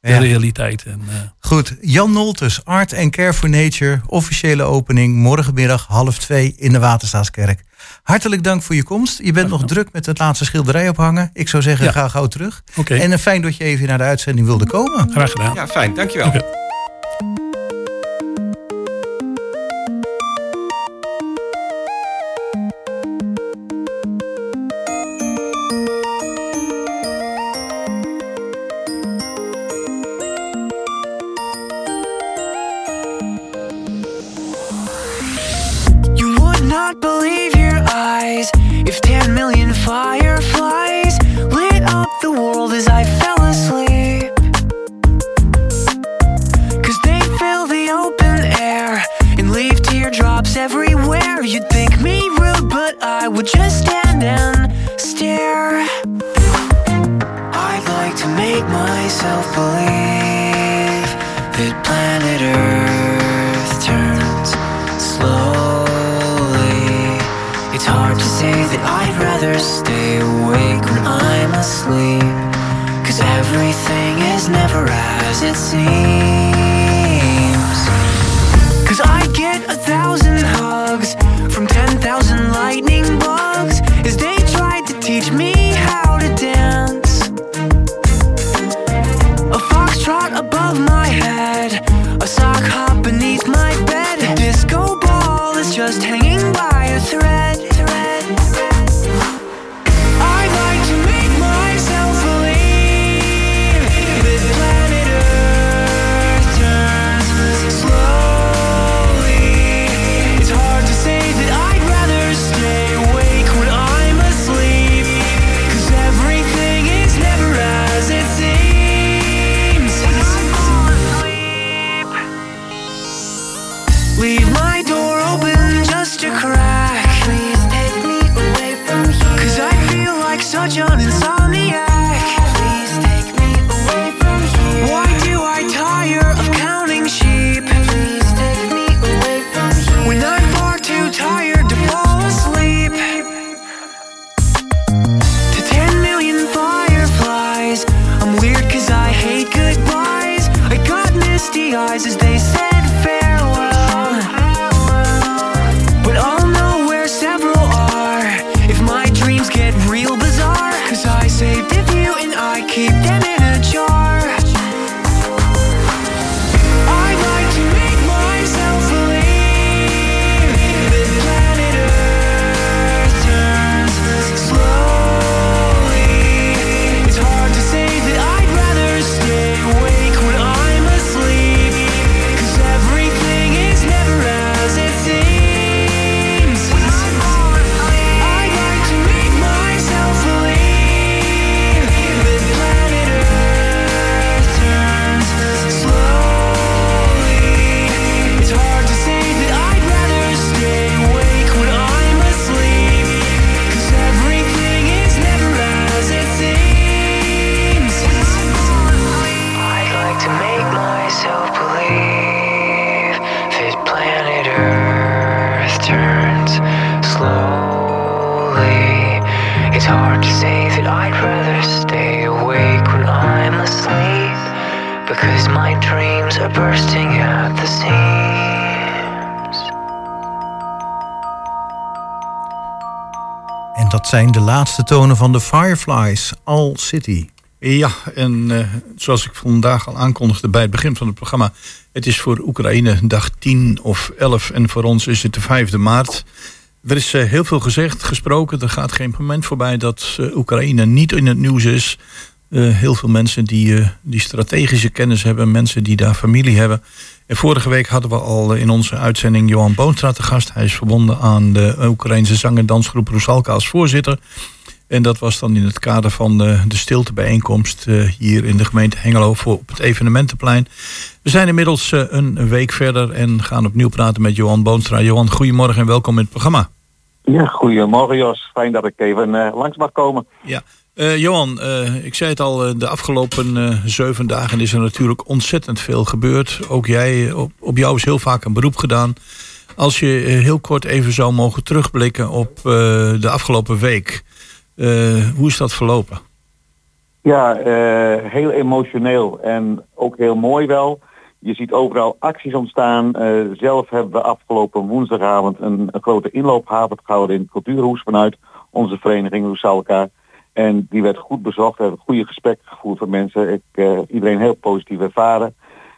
de Ja. realiteit. En, eh, Goed, Jan Noltes, Art and Care for Nature, officiële opening morgenmiddag half twee in de Waterstaatskerk. Hartelijk dank voor je komst. Je bent nog druk met het laatste schilderij ophangen. Ik zou zeggen, Ja. ga gauw terug. Oké, En fijn dat je even naar de uitzending wilde komen. graag gedaan. Ja, fijn. Dankjewel. Seems. Van de Fireflies, All City. Ja, en eh, zoals ik vandaag al aankondigde bij het begin van het programma... het is voor Oekraïne dag 10 of 11 en voor ons is het de 5e maart. Er is eh, heel veel gezegd, gesproken. Er gaat geen moment voorbij dat eh, Oekraïne niet in het nieuws is. Heel veel mensen die, die strategische kennis hebben, mensen die daar familie hebben. En vorige week hadden we al in onze uitzending Johan Boonstra te gast. Hij is verbonden aan de Oekraïnse zang- en dansgroep Rusalka als voorzitter. En dat was dan in het kader van de, de stiltebijeenkomst eh, hier in de gemeente Hengelo voor op het evenementenplein. We zijn inmiddels eh, een week verder en gaan opnieuw praten met Johan Boonstra. Johan, goedemorgen en welkom in het programma. Ja, goedemorgen Jos. Fijn dat ik even eh, langs mag komen. Ja. Eh, Johan, eh, ik zei het al, eh, de afgelopen eh, zeven dagen is er natuurlijk ontzettend veel gebeurd. Ook jij, eh, op, op jou is heel vaak een beroep gedaan. Als je eh, heel kort even zou mogen terugblikken op eh, de afgelopen week. Eh, hoe is dat verlopen? Ja, eh, heel emotioneel en ook heel mooi wel. Je ziet overal acties ontstaan. Eh, zelf hebben we afgelopen woensdagavond een, een grote inloophavend gehouden in cultuurhoes vanuit onze vereniging Roesalka. En die werd goed bezocht. We hebben goede gesprekken gevoerd met mensen. Ik, iedereen heel positief ervaren.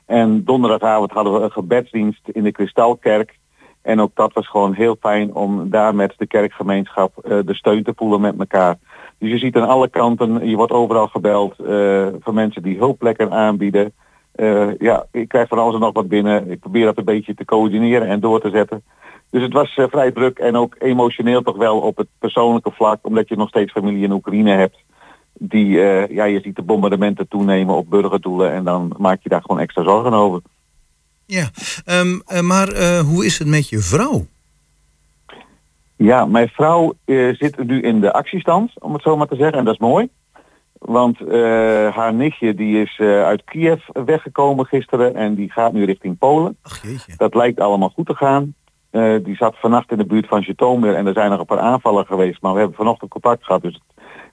En donderdagavond hadden we een gebedsdienst in de Kristalkerk. En ook dat was gewoon heel fijn om daar met de kerkgemeenschap eh, de steun te voelen met elkaar. Dus je ziet aan alle kanten, je wordt overal gebeld eh, van mensen die hulpplekken aanbieden. Eh, ja, ik krijg van alles en nog wat binnen. Ik probeer dat een beetje te coördineren en door te zetten. Dus het was vrij druk en ook emotioneel toch wel op het persoonlijke vlak, omdat je nog steeds familie in Oekraïne hebt. Die, ja, je ziet de bombardementen toenemen op burgerdoelen en dan maak je daar gewoon extra zorgen over. Ja, ehm, eh, maar eh, hoe is het met je vrouw? Ja, mijn vrouw eh, zit nu in de actiestand, om het zo maar te zeggen. En dat is mooi. Want haar nichtje die is uit Kiev weggekomen gisteren en die gaat nu richting Polen. Dat lijkt allemaal goed te gaan. Die zat vannacht in de buurt van Zhytomyr en er zijn nog een paar aanvallen geweest. Maar we hebben vanochtend contact gehad, dus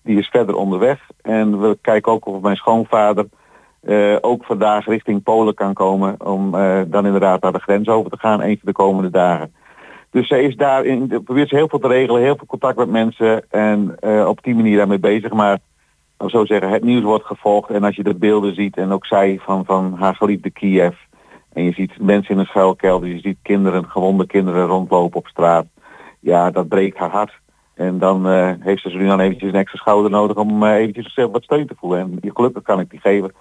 die is verder onderweg. En we kijken ook of mijn schoonvader eh, ook vandaag richting Polen kan komen. Om eh, dan inderdaad naar de grens over te gaan, een van de komende dagen. Dus zij is daar in, probeert ze heel veel te regelen, heel veel contact met mensen en eh, op die manier daarmee bezig. Maar ik zo zeggen, het nieuws wordt gevolgd en als je de beelden ziet en ook zij van, van haar geliefde Kiev. En je ziet mensen in een schuilkelder, je ziet kinderen, gewonde kinderen rondlopen op straat. Ja, dat breekt haar hart. En dan heeft ze nu dan eventjes een extra schouder nodig om eventjes wat steun te voelen. En gelukkig kan ik die geven.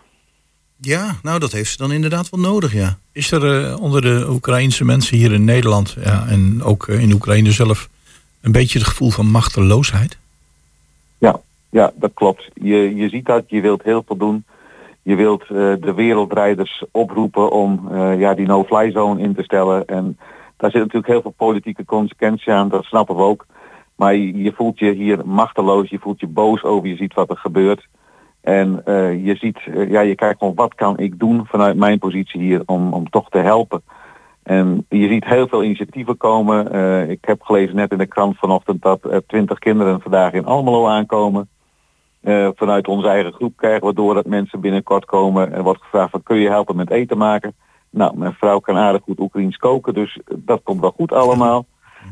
Ja, nou dat heeft ze dan inderdaad wel nodig, ja. Is er eh, onder de Oekraïnse mensen hier in Nederland ja, en ook eh, in Oekraïne zelf een beetje het gevoel van machteloosheid? Ja, ja, dat klopt. Je, je ziet dat, je wilt heel veel doen. Je wilt eh, de wereldrijders oproepen om eh, ja, die no-fly zone in te stellen. En daar zit natuurlijk heel veel politieke consequenties aan, dat snappen we ook. Maar je, je voelt je hier machteloos, je voelt je boos over, je ziet wat er gebeurt. En eh, je ziet, eh, ja, je kijkt gewoon wat kan ik doen vanuit mijn positie hier om, om toch te helpen. En je ziet heel veel initiatieven komen. Eh, ik heb gelezen net in de krant vanochtend dat er twintig kinderen vandaag in Almelo aankomen. Vanuit onze eigen groep krijgen we door dat mensen binnenkort komen. Er wordt gevraagd van kun je helpen met eten maken? Nou, mijn vrouw kan aardig goed Oekraïens koken, dus dat komt wel goed allemaal.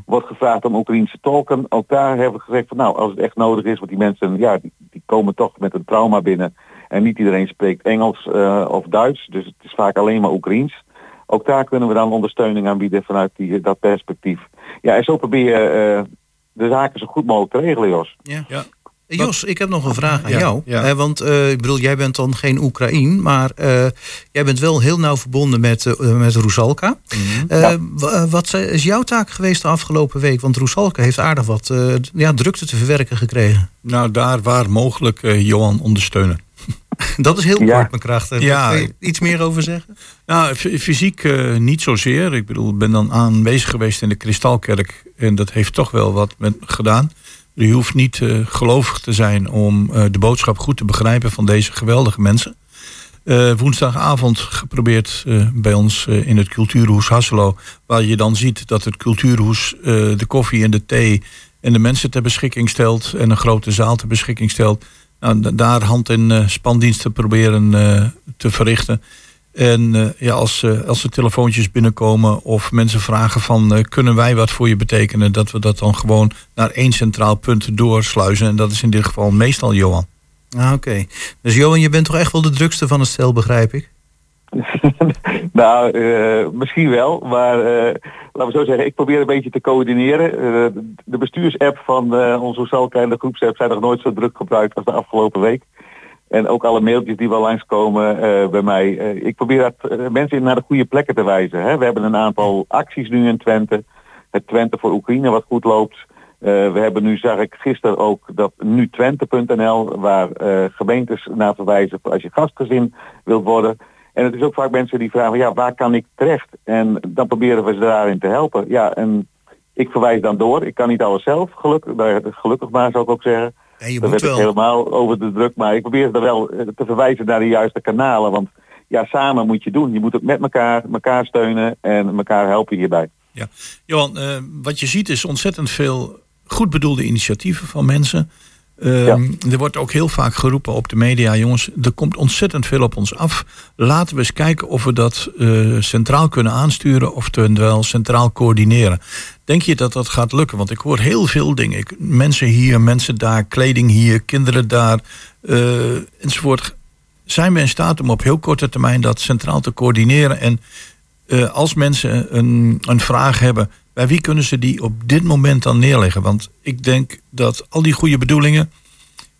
Wordt gevraagd om Oekraïense tolken. Ook daar hebben we gezegd van nou, als het echt nodig is, want die mensen, ja, die, die komen toch met een trauma binnen. En niet iedereen spreekt Engels eh, of Duits, dus het is vaak alleen maar Oekraïens. Ook daar kunnen we dan ondersteuning aanbieden vanuit die, dat perspectief. Ja, en zo probeer je eh, de zaken zo goed mogelijk te regelen, Jos. Ja. Jos, ik heb nog een vraag aan Ja, jou. ja. Eh, want eh, ik bedoel, jij bent dan geen Oekraïen, maar eh, jij bent wel heel nauw verbonden met, met. Eh, Ja. w- eh, wat is jouw taak geweest de afgelopen week? Want Rusalka heeft aardig wat eh, ja, drukte te verwerken gekregen. Nou, daar waar mogelijk eh, Johan ondersteunen. Dat is heel Ja. kort, mijn kracht. Ja. Kun je iets meer over zeggen? Nou, fysiek niet zozeer. Ik bedoel, ik ben dan aanwezig geweest in de Kristalkerk. En dat heeft toch wel wat met gedaan. Je hoeft niet eh, gelovig te zijn om eh, de boodschap goed te begrijpen van deze geweldige mensen. Eh, woensdagavond geprobeerd bij ons in het cultuurhoes Hasselo. Waar je dan ziet dat het cultuurhoes de koffie en de thee en de mensen ter beschikking stelt. En een grote zaal ter beschikking stelt. Nou, da- daar hand- en spandiensten proberen te verrichten. En eh, ja, als, eh, als er telefoontjes binnenkomen of mensen vragen van eh, kunnen wij wat voor je betekenen, dat we dat dan gewoon naar één centraal punt doorsluizen. En dat is in dit geval meestal Johan. Ah, Oké. Dus Johan, je bent toch echt wel de drukste van het stel, begrijp ik? Nou, eh, misschien wel, maar eh, laten we zo zeggen, ik probeer een beetje te coördineren. Eh, de bestuursapp van eh, onze de groepsapp zijn nog nooit zo druk gebruikt als de afgelopen week. En ook alle mailtjes die wel langskomen eh, bij mij. Eh, ik probeer dat, eh, mensen naar de goede plekken te wijzen. Hè. We hebben een aantal acties nu in Twente. Het Twente voor Oekraïne wat goed loopt. We hebben nu, zag ik gisteren ook, dat nu Twente.nl, waar gemeentes naar verwijzen als je gastgezin wilt worden. En het is ook vaak mensen die vragen, ja, waar kan ik terecht? En dan proberen we ze daarin te helpen. Ja, en ik verwijs dan door. Ik kan niet alles zelf, gelukkig, gelukkig maar zou ik ook zeggen. En je Dan moet ik wel. helemaal over de druk, maar ik probeer er wel eh, te verwijzen naar de juiste kanalen. Want ja, samen moet je doen. Je moet het met elkaar, elkaar steunen en elkaar helpen hierbij. Johan, eh, wat je ziet is ontzettend veel goed bedoelde initiatieven van mensen. Ehm, Er wordt ook heel vaak geroepen op de media, jongens, er komt ontzettend veel op ons af. Laten we eens kijken of we dat eh, centraal kunnen aansturen, oftewel centraal coördineren. Denk je dat dat gaat lukken? Want ik hoor heel veel dingen. Mensen hier, mensen daar, kleding hier, kinderen daar, eh, enzovoort. Zijn we in staat om op heel korte termijn dat centraal te coördineren? En eh, als mensen een, een vraag hebben, bij wie kunnen ze die op dit moment dan neerleggen? Want ik denk dat al die goede bedoelingen,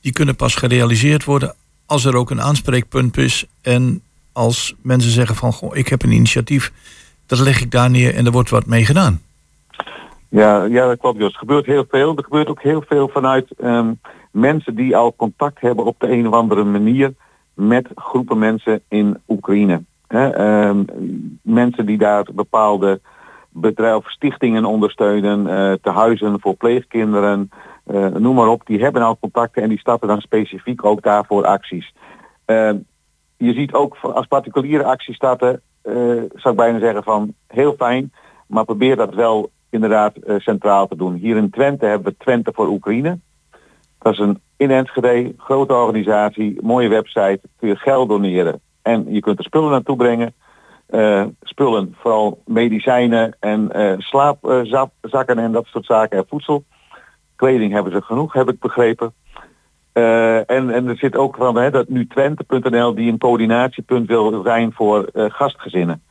die kunnen pas gerealiseerd worden als er ook een aanspreekpunt is. En als mensen zeggen van, goh, ik heb een initiatief, dat leg ik daar neer en er wordt wat mee gedaan. Ja, ja, dat klopt Jos. Er gebeurt heel veel. Er gebeurt ook heel veel vanuit ehm, mensen die al contact hebben op de een of andere manier met groepen mensen in Oekraïne. Ehm, mensen die daar bepaalde bedrijven stichtingen ondersteunen, eh tehuizen voor pleegkinderen, eh, noem maar op. Die hebben al contacten en die starten dan specifiek ook daarvoor acties. Ehm, je ziet ook als particuliere acties starten, eh, zou ik bijna zeggen van heel fijn, maar probeer dat wel inderdaad eh, centraal te doen. Hier in Twente hebben we Twente voor Oekraïne. Dat is een in Enschede, grote organisatie, mooie website, kun je geld doneren. En je kunt er spullen naartoe brengen. Eh, spullen, vooral medicijnen en eh slaapzakken en dat soort zaken en voedsel. Kleding hebben ze genoeg, heb ik begrepen. En, en er zit ook van hè, dat nu Twente.nl die een coördinatiepunt wil zijn voor gastgezinnen.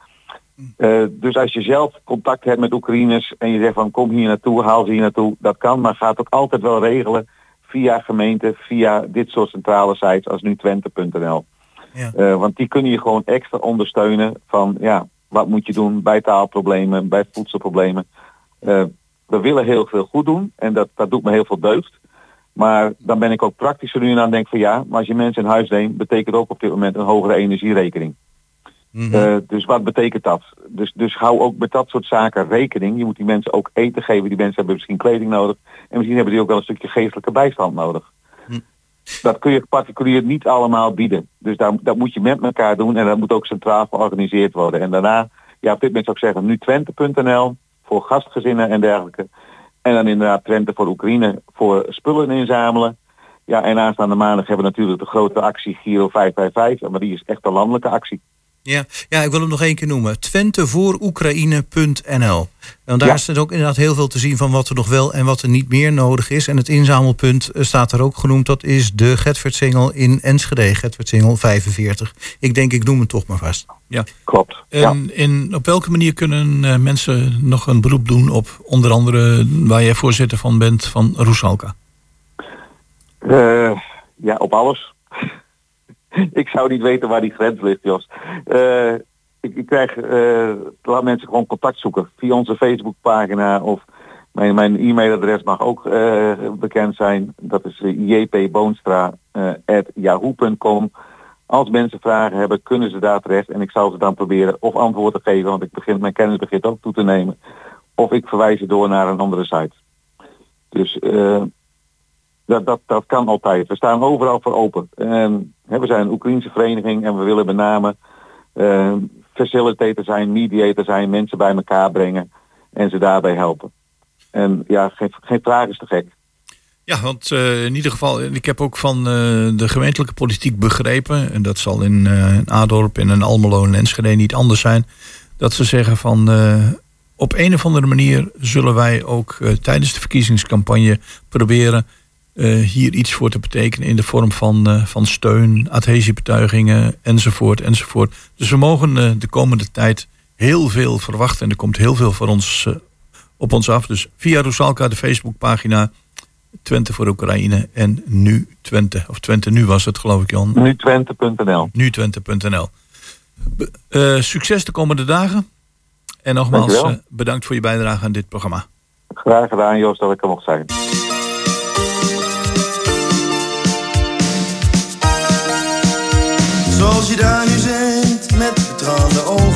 Eh, dus als je zelf contact hebt met Oekraïners en je zegt van kom hier naartoe, haal ze hier naartoe, dat kan, maar gaat ook altijd wel regelen via gemeente, via dit soort centrale sites als nu Twente.nl. Ja. Eh, want die kunnen je gewoon extra ondersteunen van ja, wat moet je doen bij taalproblemen, bij voedselproblemen. Eh, we willen heel veel goed doen en dat, dat doet me heel veel deugd. Maar dan ben ik ook praktischer nu en dan denk van ja, maar als je mensen in huis neemt, betekent ook op dit moment een hogere energierekening. Mhm. Eh, dus wat betekent dat? Dus, dus hou ook met dat soort zaken rekening. Je moet die mensen ook eten geven. Die mensen hebben misschien kleding nodig. En misschien hebben die ook wel een stukje geestelijke bijstand nodig. Hm. Dat kun je particulier niet allemaal bieden. Dus daar, dat moet je met elkaar doen. En dat moet ook centraal georganiseerd worden. En daarna, ja, op dit moment zou ik zeggen, nu Twente.nl voor gastgezinnen en dergelijke. En dan inderdaad Twente voor Oekraïne voor spullen inzamelen. Ja, en aanstaande maandag hebben we natuurlijk de grote actie Giro 555. Maar die is echt een landelijke actie. Ja, ja, ik wil hem nog één keer noemen. Twentevooroekraïne.nl. En daar Ja. staat ook inderdaad heel veel te zien van wat er nog wel en wat er niet meer nodig is. En het inzamelpunt eh, staat er ook genoemd. Dat is de Getvertsingel in Enschede, Getvertsingel 45. Ik denk, ik noem het toch maar vast. Ja. Klopt. Ja. En in, op welke manier kunnen eh, mensen nog een beroep doen op onder andere waar jij voorzitter van bent van Roesalka? Eh, ja, op alles. ik zou niet weten waar die grens ligt, Jos. Eh, ik, ik krijg, eh, laat mensen gewoon contact zoeken via onze Facebookpagina of mijn, mijn e-mailadres mag ook eh, bekend zijn. Dat is jpboonstra.yahoo.com. Als mensen vragen hebben, kunnen ze daar terecht en ik zal ze dan proberen of antwoord te geven, want ik begin, mijn kennis begint ook toe te nemen. Of ik verwijs ze door naar een andere site. Dus dat, dat, dat kan altijd. We staan overal voor open. En, hè, we zijn een Oekraïnse vereniging en we willen met name eh, facilitator zijn, mediator zijn, mensen bij elkaar brengen en ze daarbij helpen. En ja, geen, geen vraag is te gek. Ja, want eh, in ieder geval, ik heb ook van eh, de gemeentelijke politiek begrepen, en dat zal in een Adorp, in een Almelo en Enschede niet anders zijn, dat ze zeggen van op een of andere manier zullen wij ook tijdens de verkiezingscampagne proberen hier iets voor te betekenen in de vorm van, eh, van steun, adhesiebetuigingen enzovoort enzovoort. Dus we mogen eh, de komende tijd heel veel verwachten en er komt heel veel voor ons, eh, op ons af. Dus via Rosalka, de Facebookpagina, Twente voor Oekraïne en nu Twente. Of Twente nu was het geloof ik Jan. Nu Twente.nl. Nu Twente.nl. Eh, succes de komende dagen. En nogmaals eh, bedankt voor je bijdrage aan dit programma. Graag gedaan Joost dat ik er mocht zijn. Zoals je daar nu zit met betraande ogen.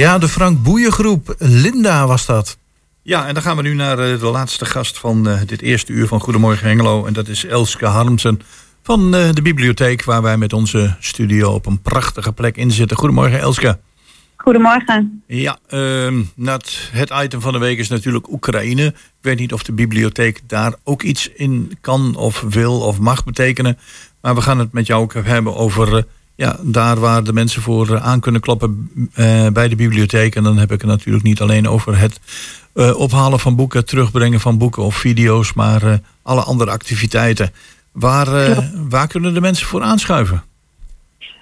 Ja, de Frank Boeiengroep. Linda was dat. Ja, en dan gaan we nu naar eh, de laatste gast van eh, dit eerste uur van Goedemorgen Hengelo. En dat is Elske Harmsen van eh, de bibliotheek, waar wij met onze studio op een prachtige plek in zitten. Goedemorgen Elske. Goedemorgen. Ja, ehm, net het item van de week is natuurlijk Oekraïne. Ik weet niet of de bibliotheek daar ook iets in kan of wil of mag betekenen. Maar we gaan het met jou ook hebben over eh, ja, daar waar de mensen voor eh, aan kunnen kloppen eh, bij de bibliotheek. En dan heb ik het natuurlijk niet alleen over het eh, ophalen van boeken, terugbrengen van boeken of video's, maar alle andere activiteiten. Waar, waar kunnen de mensen voor aanschuiven?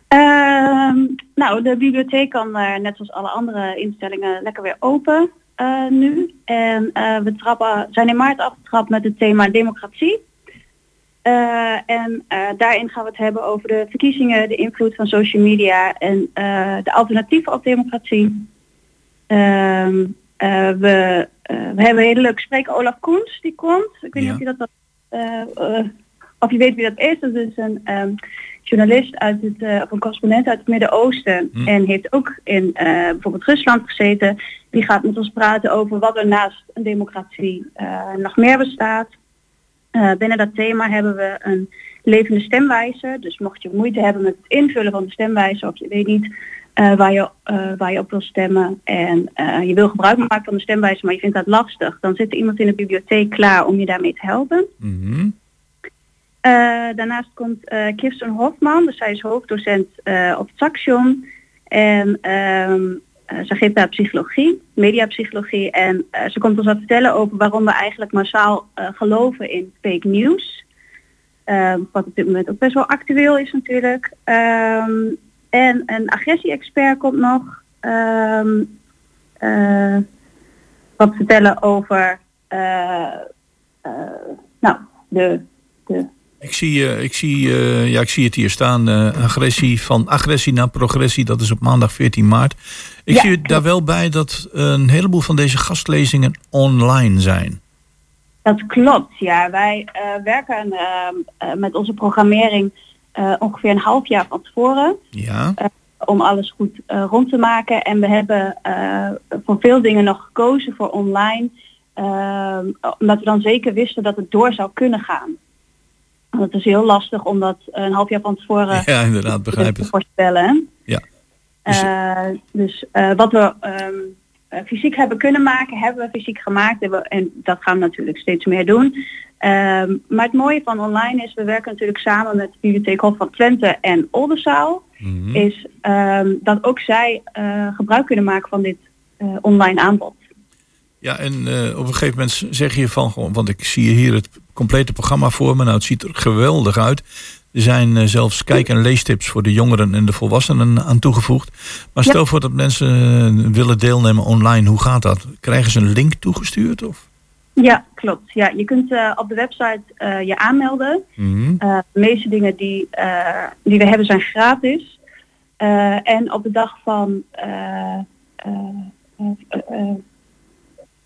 Ehm, nou, de bibliotheek kan net zoals alle andere instellingen lekker weer open nu. En we trappen, zijn in maart afgetrapt met het thema democratie. Eh, en eh, daarin gaan we het hebben over de verkiezingen, de invloed van social media en eh, de alternatieven op democratie. Ehm, eh, we, we hebben een hele leuke spreker, Olaf Koens, die komt. Ik weet niet of je dat, of je weet wie dat is. Dat is een ehm, journalist uit het, of een correspondent uit het Midden-Oosten. Hm. En heeft ook in bijvoorbeeld Rusland gezeten. Die gaat met ons praten over wat er naast een democratie nog meer bestaat. Eh, binnen dat thema hebben we een levende stemwijzer. Dus mocht je moeite hebben met het invullen van de stemwijzer of je weet niet eh, waar, je, eh, waar je op wil stemmen en je wil gebruik maken van de stemwijzer, maar je vindt dat lastig, dan zit er iemand in de bibliotheek klaar om je daarmee te helpen. Eh, daarnaast komt Kirsten Hofman, dus zij is hoofddocent op het Saxion. En ehm eh, ze geeft daar psychologie, mediapsychologie. En eh, ze komt ons wat vertellen over waarom we eigenlijk massaal eh, geloven in fake news. Ehm, wat op dit moment ook best wel actueel is natuurlijk. Ehm, en een agressie-expert komt nog. ehm, eh, wat vertellen over eh, eh, nou, de, de Ik zie, eh, ik, zie, eh, ja, ik zie het hier staan. eh, agressie van agressie naar progressie. Dat is op maandag 14 maart. Ik Ja, zie er daar wel bij dat een heleboel van deze gastlezingen online zijn. Dat klopt, ja. Wij werken ehm, eh, met onze programmering ongeveer een half jaar van tevoren. Ja. om alles goed rond te maken. En we hebben voor veel dingen nog gekozen voor online. ehm, omdat we dan zeker wisten dat het door zou kunnen gaan. Want het is heel lastig om dat een half jaar van tevoren Ja, inderdaad, begrijp te het. voorspellen. Ja. Eh, dus eh, wat we ehm, eh, fysiek hebben kunnen maken, hebben we fysiek gemaakt. En dat gaan we natuurlijk steeds meer doen. Ehm, maar het mooie van online is, we werken natuurlijk samen met de Bibliotheek Hof van Twente en Oldenzaal. Mhm. Is ehm, dat ook zij gebruik kunnen maken van dit online aanbod. Ja, en eh, op een gegeven moment zeg je van gewoon, want ik zie hier het complete programma voor me. Nou, het ziet er geweldig uit. Er zijn eh, zelfs kijk- en leestips voor de jongeren en de volwassenen aan toegevoegd. Maar stel voor dat mensen eh, willen deelnemen online, hoe gaat dat? Krijgen ze een link toegestuurd? Of? Ja, klopt. Ja, je kunt op de website je aanmelden. Mhm. De meeste dingen die, die we hebben zijn gratis. En op de dag van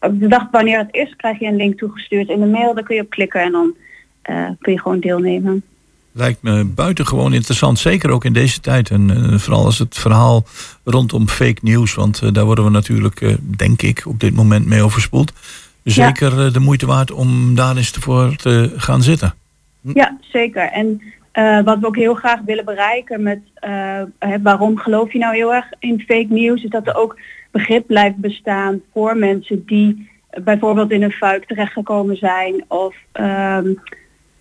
op de dag wanneer het is, krijg je een link toegestuurd in de mail. Daar kun je op klikken en dan eh, kun je gewoon deelnemen. Lijkt me buitengewoon interessant, zeker ook in deze tijd. En eh, vooral als het verhaal rondom fake news, want eh, daar worden we natuurlijk, denk ik, op dit moment mee overspoeld. Zeker de moeite waard om daar eens voor te gaan zitten. Ja, zeker. En wat we ook heel graag willen bereiken met waarom geloof je nou heel erg in fake news, is dat er ook begrip blijft bestaan voor mensen die eh, bijvoorbeeld in een fuik terechtgekomen zijn of ehm,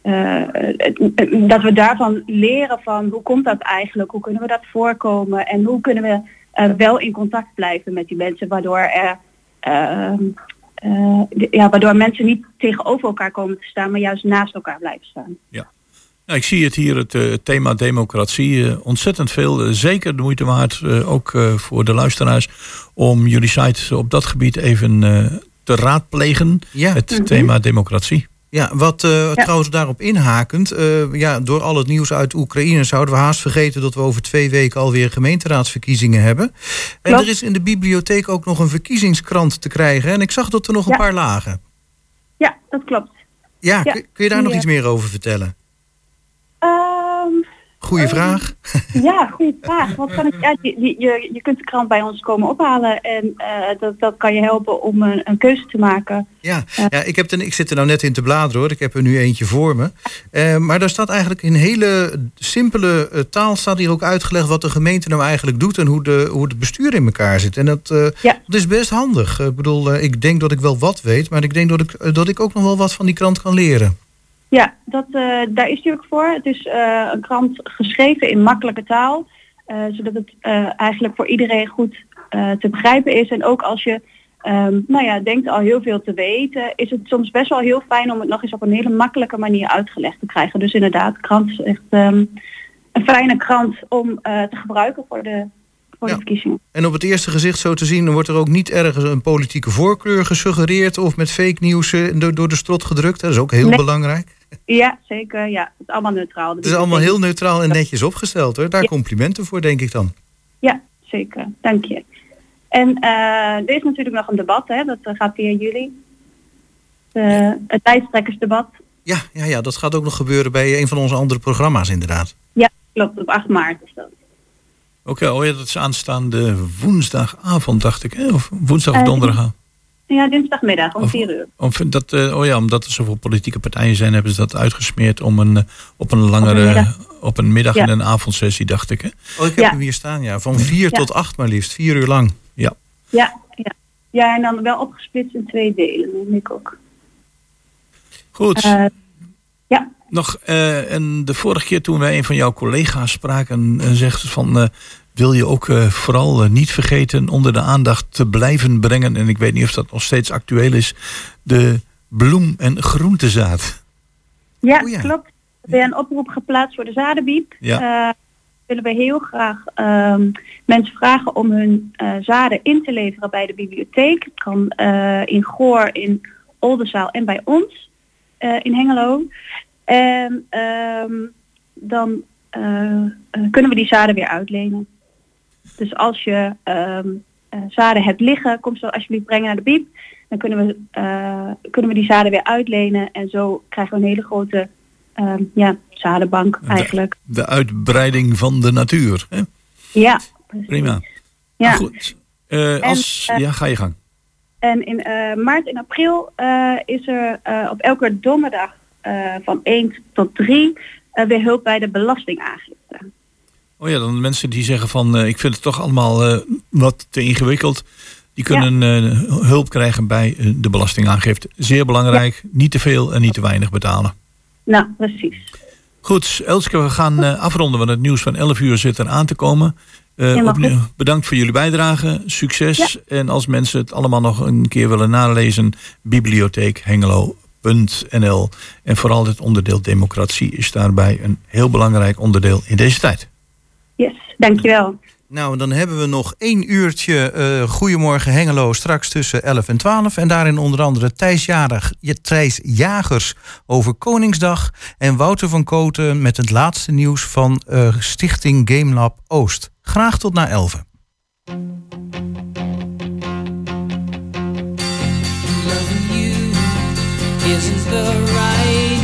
eh, dat we daarvan leren van hoe komt dat eigenlijk, hoe kunnen we dat voorkomen en hoe kunnen we eh, wel in contact blijven met die mensen waardoor er ehm, eh, ja, waardoor mensen niet tegenover elkaar komen te staan, maar juist naast elkaar blijven staan. Nou, ik zie het hier, het eh, thema democratie, eh, ontzettend veel. eh, zeker de moeite waard, ook voor de luisteraars, om jullie site op dat gebied even te raadplegen. Ja. Het Mhm. thema democratie. Ja, wat trouwens daarop inhakend, ja, door al het nieuws uit Oekraïne zouden we haast vergeten dat we over twee weken alweer gemeenteraadsverkiezingen hebben. En Klopt. er is in de bibliotheek ook nog een verkiezingskrant te krijgen. En ik zag dat er nog een paar lagen. Ja, dat klopt. Ja, Ja, kun, kun je daar nog iets meer over vertellen? Goeie vraag. Ja, goede vraag. Wat kan ik, ja, je, je- je, kunt de krant bij ons komen ophalen en eh, dat, dat kan je helpen om een, een keuze te maken. Ja, ja ik, heb er, ik zit er nou net in te bladeren hoor. Ik heb er nu eentje voor me. Eh, maar daar staat eigenlijk in hele simpele eh, taal staat hier ook uitgelegd wat de gemeente nou eigenlijk doet en hoe, de, hoe het bestuur in elkaar zit. En dat, eh, dat is best handig. Eh, Ik bedoel, eh, ik denk dat ik wel wat weet, maar ik denk dat ik, eh, dat ik ook nog wel wat van die krant kan leren. Ja, dat, eh, daar is die ook voor. Het is eh, een krant geschreven in makkelijke taal, eh, zodat het eigenlijk voor iedereen goed te begrijpen is. En ook als je ehm, nou ja, denkt al heel veel te weten, is het soms best wel heel fijn om het nog eens op een hele makkelijke manier uitgelegd te krijgen. Dus inderdaad, krant is echt ehm, een fijne krant om te gebruiken voor de, voor de verkiezingen. En op het eerste gezicht zo te zien, wordt er ook niet ergens een politieke voorkeur gesuggereerd of met fake nieuws eh, door, door de strot gedrukt. Dat is ook heel Nee. belangrijk. Ja, zeker. Ja, het is allemaal neutraal. Het is allemaal heel neutraal en netjes opgesteld hoor. Daar complimenten voor, denk ik dan. Ja, zeker. Dank je. En er is natuurlijk nog een debat, hè? dat eh, gaat via jullie. De, het lijsttrekkersdebat. Ja, ja, ja, dat gaat ook nog gebeuren bij een van onze andere programma's inderdaad. Ja, klopt. Op 8 maart is dat. Oké, oh ja, dat is aanstaande woensdagavond, dacht ik. Hè? Of woensdag of Eh, donderdag. Ja, dinsdagmiddag om Of- 4 uur. Of dat, eh, oh ja, omdat er zoveel politieke partijen zijn, hebben ze dat uitgesmeerd om een, eh, op een langere, middag. op een middag Ja. en een avondsessie, dacht ik. Hè? Oh, ik heb Ja. hem hier staan, ja. Van vier Ja. tot acht maar liefst. Vier uur lang. Ja. Ja, ja. ja, en dan wel opgesplitst in twee delen, neem ik ook. Goed. Ja. Nog, eh, en de vorige keer toen wij een van jouw collega's spraken, en zegt van, eh, wil je ook eh, vooral eh, niet vergeten onder de aandacht te blijven brengen, en ik weet niet of dat nog steeds actueel is, de bloem- en groentezaad. Ja, Oh ja. klopt. We hebben een oproep geplaatst voor de zadenbiep. Ja. Eh, willen we heel graag ehm, mensen vragen om hun eh, zaden in te leveren bij de bibliotheek. Het kan eh, in Goor, in Oldenzaal en bij ons eh, in Hengelo. En ehm, dan eh, eh, kunnen we die zaden weer uitlenen. Dus als je ehm, eh, zaden hebt liggen, kom ze alsjeblieft brengen naar de biep. Dan kunnen we, eh, kunnen we die zaden weer uitlenen. En zo krijgen we een hele grote ehm, ja, zadenbank eigenlijk. De uitbreiding van de natuur. Hè? Ja, precies. Prima. Ja. Goed, eh, En, als, eh, ja, ga je gang. En in eh, maart en april eh, is er eh, op elke donderdag van 1 tot 3 eh, weer hulp bij de belastingaangifte. Oh ja, dan mensen die zeggen van ik vind het toch allemaal wat te ingewikkeld. Die kunnen hulp krijgen bij de belastingaangifte. Zeer belangrijk, niet te veel en niet te weinig betalen. Nou, precies. Goed, Elske, we gaan afronden, want het nieuws van 11 uur zit er aan te komen. Eh, opnieuw, bedankt voor jullie bijdrage, succes. En als mensen het allemaal nog een keer willen nalezen, bibliotheekhengelo.nl. En vooral het onderdeel democratie is daarbij een heel belangrijk onderdeel in deze tijd. Yes, dankjewel. Nou, dan hebben we nog één uurtje eh Goedemorgen Hengelo straks tussen 11 en 12. En daarin onder andere Thijs, Jarig, ja, Thijs Jagers over Koningsdag. En Wouter van Koten met het laatste nieuws van eh, Stichting GameLab Oost. Graag tot na 11. Loving you isn't the right.